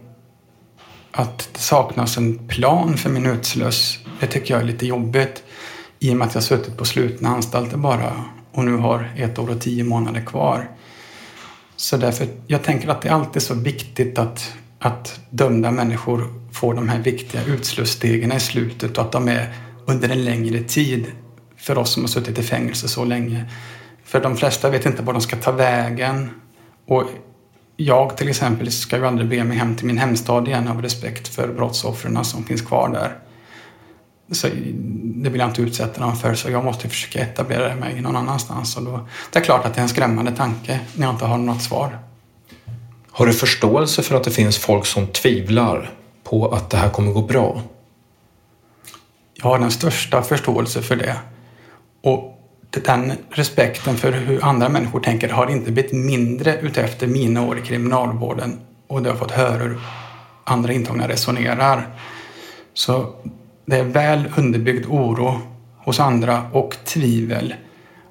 att det saknas en plan för min utsluss. Det tycker jag är lite jobbigt i och med att jag suttit på slutna anstalter bara och nu har ett år och tio månader kvar. Så därför, jag tänker att det är alltid så viktigt att, att dömda människor får de här viktiga utslussstegen i slutet och att de är under en längre tid för oss som har suttit i fängelse så länge. För de flesta vet inte var de ska ta vägen. Och jag till exempel ska ju aldrig be mig hem till min hemstad igen av respekt för brottsoffren som finns kvar där. Så det vill jag inte utsätta dem för så jag måste försöka etablera mig någon annanstans. Och då, det är klart att det är en skrämmande tanke när jag inte har något svar. Har du förståelse för att det finns folk som tvivlar på att det här kommer gå bra? Jag har den största förståelse för det. Och den respekten för hur andra människor tänker har inte blivit mindre utefter mina år i kriminalvården och det har fått höra hur andra intagna resonerar. Så det är väl underbyggd oro hos andra och tvivel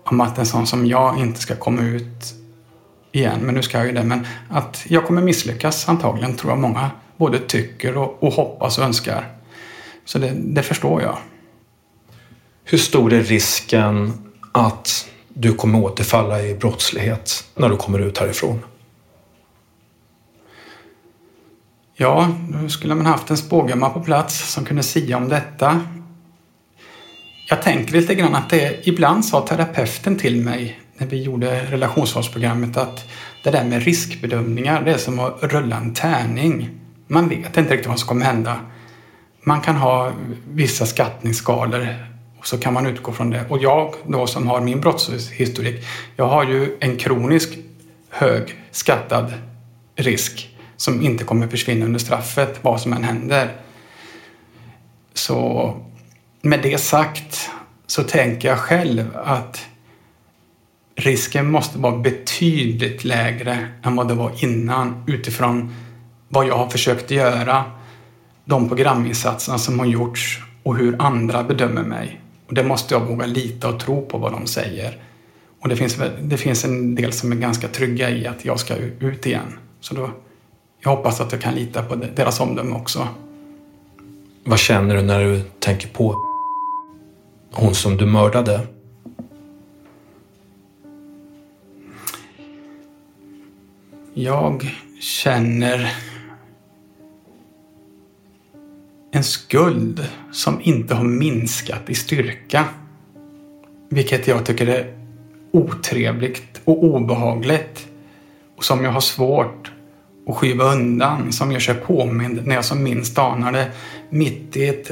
om att en sån som jag inte ska komma ut igen. Men nu ska jag ju det. Men att jag kommer misslyckas antagligen tror jag många både tycker och, och hoppas och önskar. Så det, det förstår jag. Hur stor är risken att du kommer återfalla i brottslighet när du kommer ut härifrån? Ja, nu skulle man haft en spågumma på plats som kunde sia om detta. Jag tänker lite grann att det ibland sa terapeuten till mig när vi gjorde relationsvårdsprogrammet att det där med riskbedömningar, det är som att rulla en tärning. Man vet inte riktigt vad som kommer hända. Man kan ha vissa skattningsskalor och så kan man utgå från det. Och jag då som har min brottshistorik, jag har ju en kronisk hög skattad risk som inte kommer försvinna under straffet, vad som än händer. Så med det sagt så tänker jag själv att risken måste vara betydligt lägre än vad det var innan utifrån vad jag har försökt göra, de programinsatser som har gjorts och hur andra bedömer mig. Och det måste jag våga lita och tro på vad de säger. Och det finns, det finns en del som är ganska trygga i att jag ska ut igen. Så då, jag hoppas att jag kan lita på deras omdöme också. Vad känner du när du tänker på hon som du mördade? Jag känner en skuld som inte har minskat i styrka. Vilket jag tycker är otrevligt och obehagligt. Och som jag har svårt och skyva undan. Som gör sig påmind när jag som minst anar det. Mitt i ett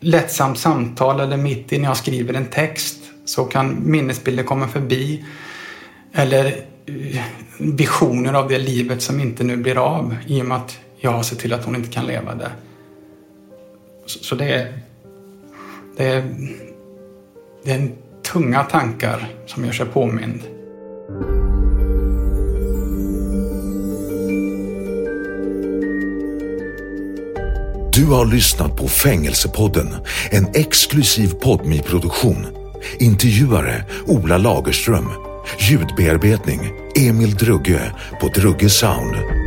lättsamt samtal eller mitt i när jag skriver en text så kan minnesbilder komma förbi. Eller eh, visioner av det livet som inte nu blir av i och med att jag har sett till att hon inte kan leva det. Så det är, det är, det är tunga tankar som gör sig påmind. Du har lyssnat på Fängelsepodden, en exklusiv podmi-produktion. Intervjuare Ola Lagerström. Ljudbearbetning Emil Drugge på Drugge Sound.